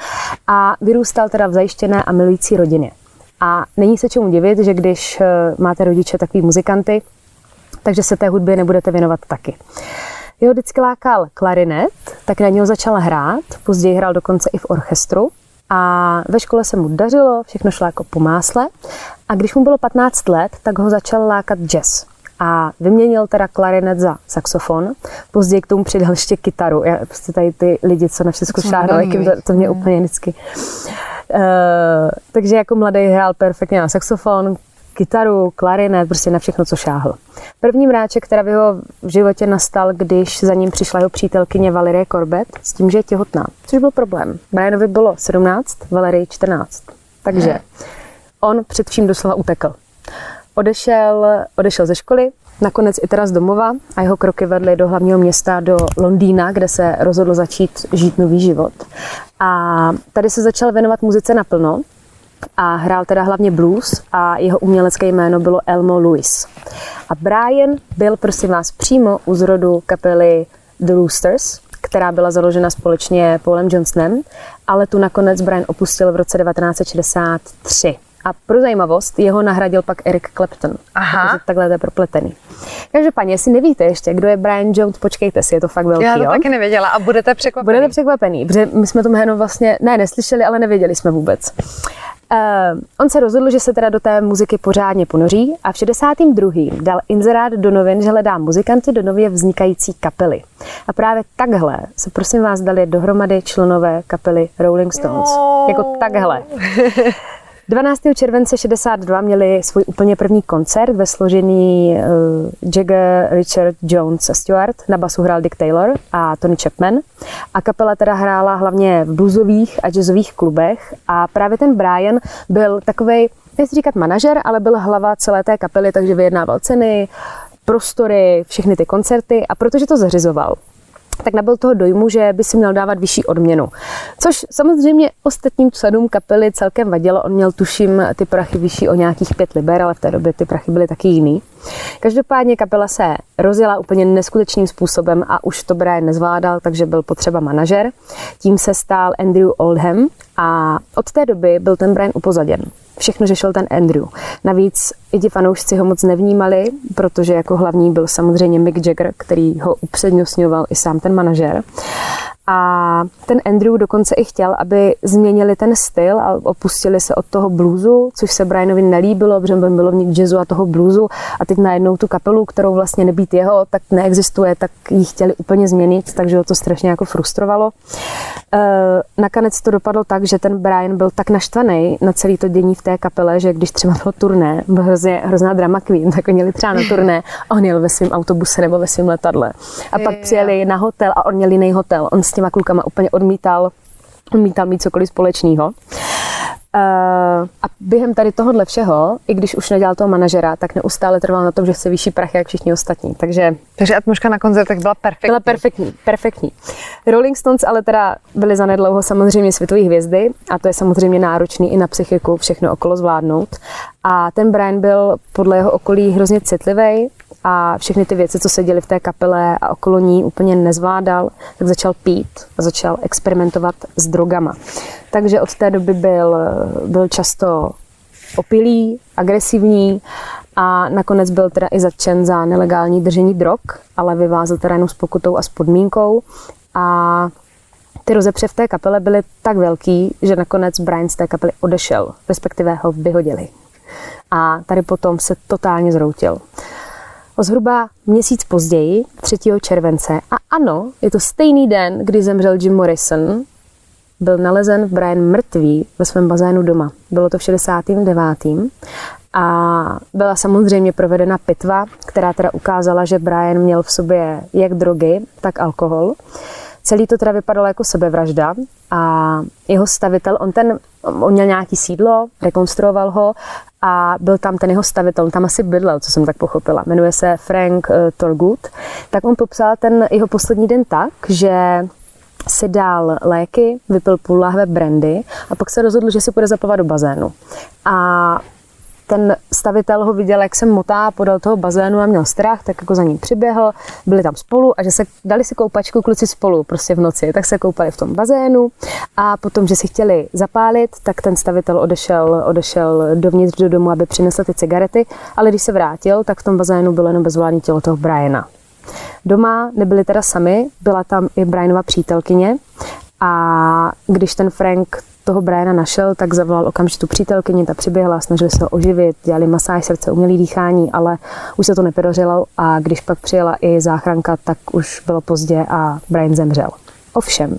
a vyrůstal teda v zajištěné a milující rodině. A není se čemu divit, že když eh, máte rodiče takový muzikanty, takže se té hudbě nebudete věnovat taky. Jeho vždycky lákal klarinet, tak na něho začal hrát, později hrál dokonce i v orchestru a ve škole se mu dařilo, všechno šlo jako po másle a když mu bylo 15 let, tak ho začal lákat jazz a vyměnil teda klarinet za saxofon. Později k tomu přidal ještě kytaru. Já, prostě tady ty lidi, co na všechno šáhnou, to, to mě úplně vždycky. Uh, takže jako mladý hrál perfektně na saxofon, kytaru, klarinet, prostě na všechno, co šáhl. První mráček, která v jeho životě nastal, když za ním přišla jeho přítelkyně Valerie Corbett s tím, že je těhotná, což byl problém. Brianovi bylo 17, Valerie 14. Takže on před vším doslova utekl. Odešel, odešel ze školy, nakonec i teda z domova a jeho kroky vedly do hlavního města, do Londýna, kde se rozhodl začít žít nový život. A tady se začal věnovat muzice naplno, a hrál teda hlavně blues a jeho umělecké jméno bylo Elmo Lewis. A Brian byl, prosím vás, přímo u zrodu kapely The Roosters, která byla založena společně Paulem Johnsonem, ale tu nakonec Brian opustil v roce 1963. A pro zajímavost, jeho nahradil pak Eric Clapton. Aha. Takže takhle to je propletený. Každopádně, jestli nevíte ještě, kdo je Brian Jones, počkejte si, je to fakt velký. Já to jo? taky nevěděla a budete překvapený. Budete překvapený, protože my jsme to jméno vlastně, ne, neslyšeli, ale nevěděli jsme vůbec. Uh, on se rozhodl, že se teda do té muziky pořádně ponoří a v 62. dal inzerát do novin, že hledá muzikanty do nově vznikající kapely. A právě takhle se prosím vás dali dohromady členové kapely Rolling Stones. No. Jako takhle. 12. července 62 měli svůj úplně první koncert ve složení uh, Jagger, Richard, Jones a Stewart. Na basu hrál Dick Taylor a Tony Chapman. A kapela teda hrála hlavně v bluesových a jazzových klubech. A právě ten Brian byl takovej, nechci říkat manažer, ale byl hlava celé té kapely, takže vyjednával ceny, prostory, všechny ty koncerty a protože to zařizoval, tak nabyl toho dojmu, že by si měl dávat vyšší odměnu. Což samozřejmě ostatním členům kapely celkem vadilo. On měl, tuším, ty prachy vyšší o nějakých pět liber, ale v té době ty prachy byly taky jiný. Každopádně kapela se rozjela úplně neskutečným způsobem a už to Brian nezvládal, takže byl potřeba manažer. Tím se stál Andrew Oldham a od té doby byl ten Brian upozaděn všechno řešil ten Andrew. Navíc i ti fanoušci ho moc nevnímali, protože jako hlavní byl samozřejmě Mick Jagger, který ho upřednostňoval i sám ten manažer. A ten Andrew dokonce i chtěl, aby změnili ten styl a opustili se od toho bluesu, což se Brianovi nelíbilo, protože byl milovník jazzu a toho bluesu a teď najednou tu kapelu, kterou vlastně nebýt jeho, tak neexistuje, tak ji chtěli úplně změnit, takže ho to strašně jako frustrovalo. E, nakonec to dopadlo tak, že ten Brian byl tak naštvaný na celý to dění v té kapele, že když třeba bylo turné, byl hrozně, hrozná drama queen, tak oni jeli třeba na turné a on jel ve svém autobuse nebo ve svém letadle. A pak přijeli na hotel a on měl jiný hotel. On těma klukama úplně odmítal, odmítal mít cokoliv společného. A během tady tohohle všeho, i když už nedělal toho manažera, tak neustále trval na tom, že chce vyšší prachy jak všichni ostatní. Takže, Takže atmosféra na koncertech byla perfektní. Byla perfektní, perfektní. Rolling Stones ale teda byli zanedlouho samozřejmě světové hvězdy a to je samozřejmě náročný i na psychiku všechno okolo zvládnout. A ten Brian byl podle jeho okolí hrozně citlivý a všechny ty věci, co se děly v té kapele a okolo ní úplně nezvládal, tak začal pít a začal experimentovat s drogama. Takže od té doby byl, byl často opilý, agresivní a nakonec byl teda i zatčen za nelegální držení drog, ale vyvázl teda jenom s pokutou a s podmínkou a ty rozepře v té kapele byly tak velký, že nakonec Brian z té kapely odešel, respektive ho vyhodili. A tady potom se totálně zroutil. O zhruba měsíc později, 3. července, a ano, je to stejný den, kdy zemřel Jim Morrison, byl nalezen Brian mrtvý ve svém bazénu doma. Bylo to v 69. A byla samozřejmě provedena pitva, která teda ukázala, že Brian měl v sobě jak drogy, tak alkohol. Celý to teda vypadalo jako sebevražda a jeho stavitel, on ten, on měl nějaký sídlo, rekonstruoval ho a byl tam ten jeho stavitel, on tam asi bydlel, co jsem tak pochopila, jmenuje se Frank uh, Torgut, tak on popsal ten jeho poslední den tak, že si dal léky, vypil půl lahve brandy a pak se rozhodl, že si půjde zaplavat do bazénu. A ten stavitel ho viděl, jak se motá podal toho bazénu a měl strach, tak jako za ním přiběhl, byli tam spolu a že se dali si koupačku kluci spolu prostě v noci, tak se koupali v tom bazénu a potom, že si chtěli zapálit, tak ten stavitel odešel, odešel dovnitř do domu, aby přinesl ty cigarety, ale když se vrátil, tak v tom bazénu bylo jenom bezvládní tělo toho Briana. Doma nebyli teda sami, byla tam i Brianova přítelkyně a když ten Frank toho Briana našel, tak zavolal okamžitě přítelkyni, ta přiběhla, snažili se ho oživit, dělali masáž srdce, umělý dýchání, ale už se to nepodařilo a když pak přijela i záchranka, tak už bylo pozdě a Brian zemřel. Ovšem,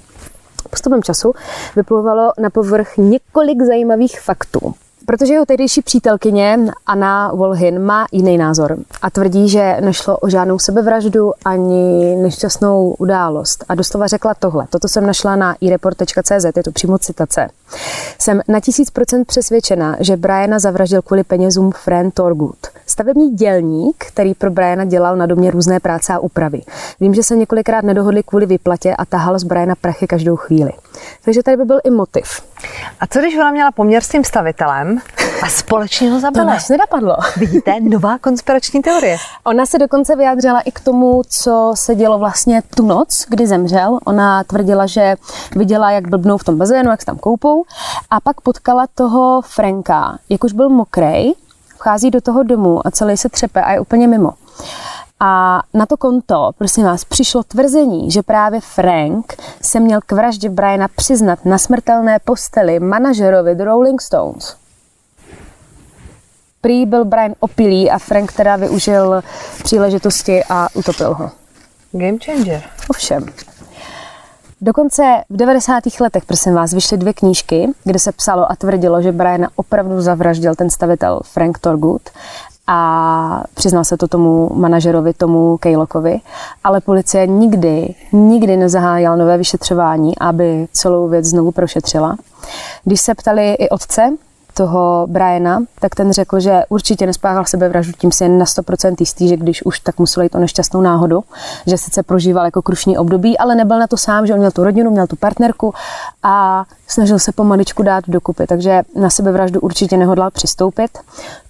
postupem času vyplouvalo na povrch několik zajímavých faktů. Protože jeho tehdejší přítelkyně Anna Wolhin má jiný názor a tvrdí, že nešlo o žádnou sebevraždu ani nešťastnou událost. A doslova řekla tohle. Toto jsem našla na ireport.cz, je to přímo citace. Jsem na tisíc procent přesvědčena, že Briana zavraždil kvůli penězům Fran Torgut. Stavební dělník, který pro Briana dělal na domě různé práce a úpravy. Vím, že se několikrát nedohodli kvůli vyplatě a tahal z Briana prachy každou chvíli. Takže tady by byl i motiv. A co když ona měla poměr s tím stavitelem a společně ho zabila? To nás nenapadlo. Vidíte, nová konspirační teorie. Ona se dokonce vyjádřila i k tomu, co se dělo vlastně tu noc, kdy zemřel. Ona tvrdila, že viděla, jak blbnou v tom bazénu, jak se tam koupou a pak potkala toho Franka, jak už byl mokrej, vchází do toho domu a celý se třepe a je úplně mimo. A na to konto, prosím vás, přišlo tvrzení, že právě Frank se měl k vraždě Briana přiznat na smrtelné posteli manažerovi The Rolling Stones. Prý byl Brian opilý a Frank teda využil příležitosti a utopil ho. Game changer. Ovšem. Dokonce v 90. letech, prosím vás, vyšly dvě knížky, kde se psalo a tvrdilo, že Briana opravdu zavraždil ten stavitel Frank Torgut a přiznal se to tomu manažerovi, tomu Kejlokovi, ale policie nikdy, nikdy nezahájila nové vyšetřování, aby celou věc znovu prošetřila. Když se ptali i otce, toho Briana, tak ten řekl, že určitě nespáchal sebevraždu, tím si je na 100% jistý, že když už, tak musel jít o nešťastnou náhodu, že sice prožíval jako krušní období, ale nebyl na to sám, že on měl tu rodinu, měl tu partnerku a snažil se pomaličku dát dokupy, takže na sebevraždu určitě nehodlal přistoupit.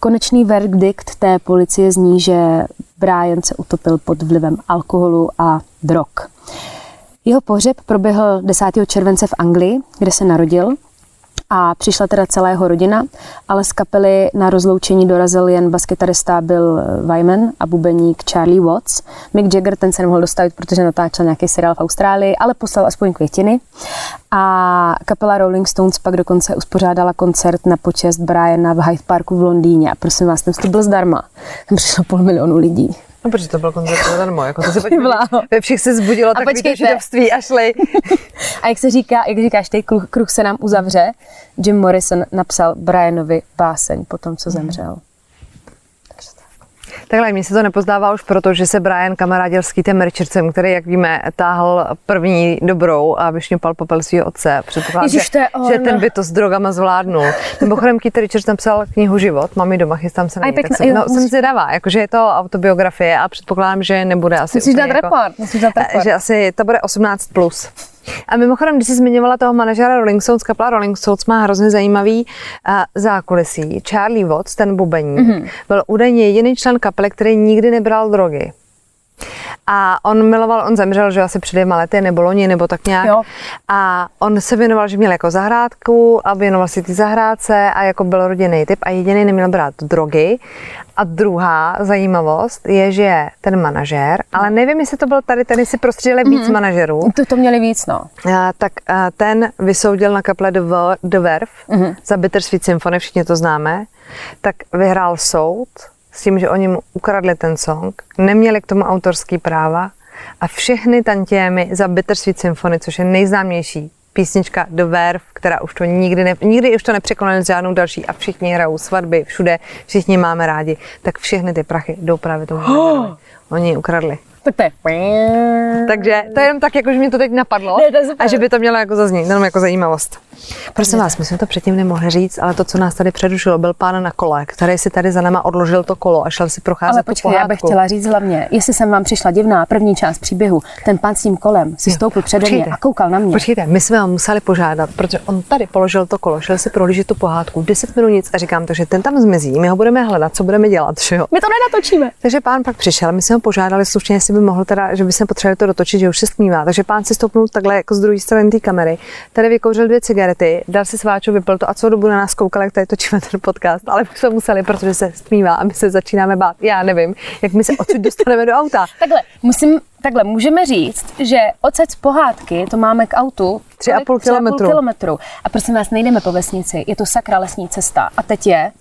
Konečný verdikt té policie zní, že Brian se utopil pod vlivem alkoholu a drog. Jeho pohřeb proběhl 10. července v Anglii, kde se narodil a přišla teda celá jeho rodina, ale z kapely na rozloučení dorazil jen baskytarista Bill Wyman a bubeník Charlie Watts. Mick Jagger ten se nemohl dostavit, protože natáčel nějaký seriál v Austrálii, ale poslal aspoň květiny. A kapela Rolling Stones pak dokonce uspořádala koncert na počest Briana v Hyde Parku v Londýně. A prosím vás, ten vstup byl zdarma. Tam přišlo půl milionu lidí. No, protože to byl koncert zadarmo, jako to se ve všech se zbudilo tak židovství a šli. a jak se říká, jak říkáš, teď kruh, kruh se nám uzavře, Jim Morrison napsal Brianovi báseň po tom, co zemřel. Takhle, mně se to nepozdává už proto, že se Brian kamarádil s Keithem Richardsem, který, jak víme, táhl první dobrou a vyšňupal popel svého otce. Předpokládám, on. že ten by to s drogama zvládnul. Mimochodem, Keith Richards napsal knihu Život, mám ji doma, chystám se na ní. pěkná, jsem, no, jsem zvědavá, jakože je to autobiografie a předpokládám, že nebude asi Musíš dát jako, report, musíš dát report. že asi to bude 18+. Plus. A mimochodem, když jsi zmiňovala toho manažera Rolling Stones, kapela Rolling Stones má hrozně zajímavý uh, zákulisí. Charlie Watts, ten bubení, Mhm. mm-hmm. byl údajně jediný člen kapely, který nikdy nebral drogy. A on miloval, on zemřel, že asi před dvěma lety, nebo loni, nebo tak nějak. Jo. A on se věnoval, že měl jako zahrádku a věnoval si ty zahrádce a jako byl rodinný typ a jediný neměl brát drogy. A druhá zajímavost je, že ten manažer, ale nevím, jestli to byl tady, tady si prostřídali víc Mhm. manažerů, To, to měli víc, no. a, tak a, ten vysoudil na kaple The, Ver- The Verve Mhm. za Bittersweet Symphony, všichni to známe, tak vyhrál soud s tím, že oni mu ukradli ten song, neměli k tomu autorský práva a všechny tantiemy za Bittersweet Symphony, což je nejznámější písnička The Verve, která už to nikdy, ne, nikdy už to nepřekonali s žádnou další a všichni hrajou svatby všude, všichni máme rádi, tak všechny ty prachy jdou právě tomu. manažerovi. Oni ji ukradli. Tak to je... Takže to je jenom tak, jako že mě to teď napadlo Ne, to je super. a že by to mělo jako zaznít, jenom jako zajímavost. Prosím vás, my jsme to předtím nemohli říct, ale to, co nás tady předušilo, byl pán na kole, který si tady za náma odložil to kolo a šel si procházet Ale tu počkej, já bych chtěla říct hlavně, jestli jsem vám přišla divná první část příběhu, ten pán s tím kolem si stoupil přede mě a koukal na mě. Počkejte, my jsme ho museli požádat, protože on tady položil to kolo, šel si prohlížet tu pohádku, 10 minut nic a říkám, takže ten tam zmizí, my ho budeme hledat, co budeme dělat, že jo? My to nenatočíme. Takže pán pak přišel, my jsme ho požádali slušně, jestli by mohl teda, že by se potřebovali to dotočit, že už se stmívá. Takže pán si stoupnul takhle jako z druhé strany té kamery, tady vykouřil dvě cigarety, dal si sváču, vypil to a co dobu na nás koukal, jak tady točíme ten podcast, ale už jsme museli, protože se stmívá a my se začínáme bát. Já nevím, jak my se odsud dostaneme do auta. Takhle, musím, takhle, můžeme říct, že z pohádky to máme k autu Tři a půl kilometru. kilometru. A prosím vás, nejdeme po vesnici, je to sakra lesní cesta. A teď je,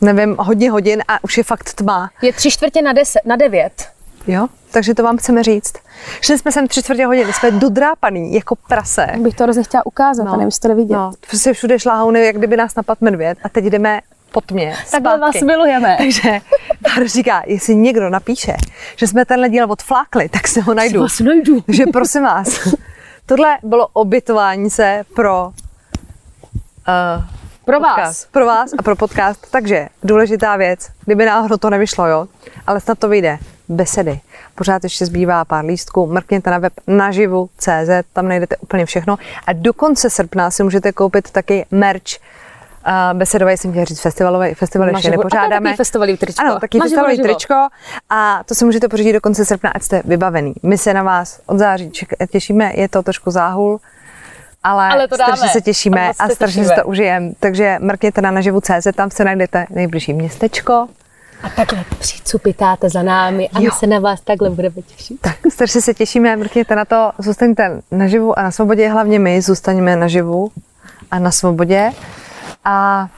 Nevím, hodně hodin a už je fakt tma. je tři čtvrtě na, deset, na devět. Jo, takže to vám chceme říct. Šli jsme sem tři čtvrtě hodiny, jsme dodrápaný jako prase. Bych to hrozně chtěla ukázat, no. a nevím, to jde vidět. No, prostě všude šláhouny, jak kdyby nás napad medvěd a teď jdeme po tmě. Takhle vás milujeme. Takže pár říká, jestli někdo napíše, že jsme tenhle díl odflákli, tak se ho najdu. Vás najdu. Takže prosím vás, tohle bylo obytování se pro uh, Pro vás. podcast. Pro vás a pro podcast. Takže důležitá věc, kdyby náhodou to nevyšlo, jo, ale snad to vyjde. Besedy. Pořád ještě zbývá pár lístků, mrkněte na web naživu.cz, tam najdete úplně všechno. A do konce srpna si můžete koupit taky merch Uh, besedové jsem chtěla říct festivalové, festival ještě. A nepořádáme. taky festivalový tričko. Ano, taky festivalový tričko a to si můžete pořídit do konce srpna, ať jste vybavený. My se na vás od září těšíme, je to trošku záhul, ale, Ale to dáme. strašně se těšíme a, se strašně si to užijeme. Takže mrkněte na naživu.cz, tam se najdete nejbližší městečko. A takhle přicupitáte za námi a my Jo. se na vás takhle budeme těšit. Tak strašně se těšíme, mrkněte na to, zůstaňte naživu a na svobodě, hlavně my zůstaňme naživu a na svobodě. A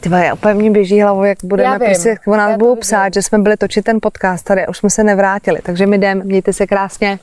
ty úplně mě běží hlavou, jak budeme prostě, jak o nás budou psát, že jsme byli točit ten podcast tady a už jsme se nevrátili. Takže my jdeme, mějte se krásně.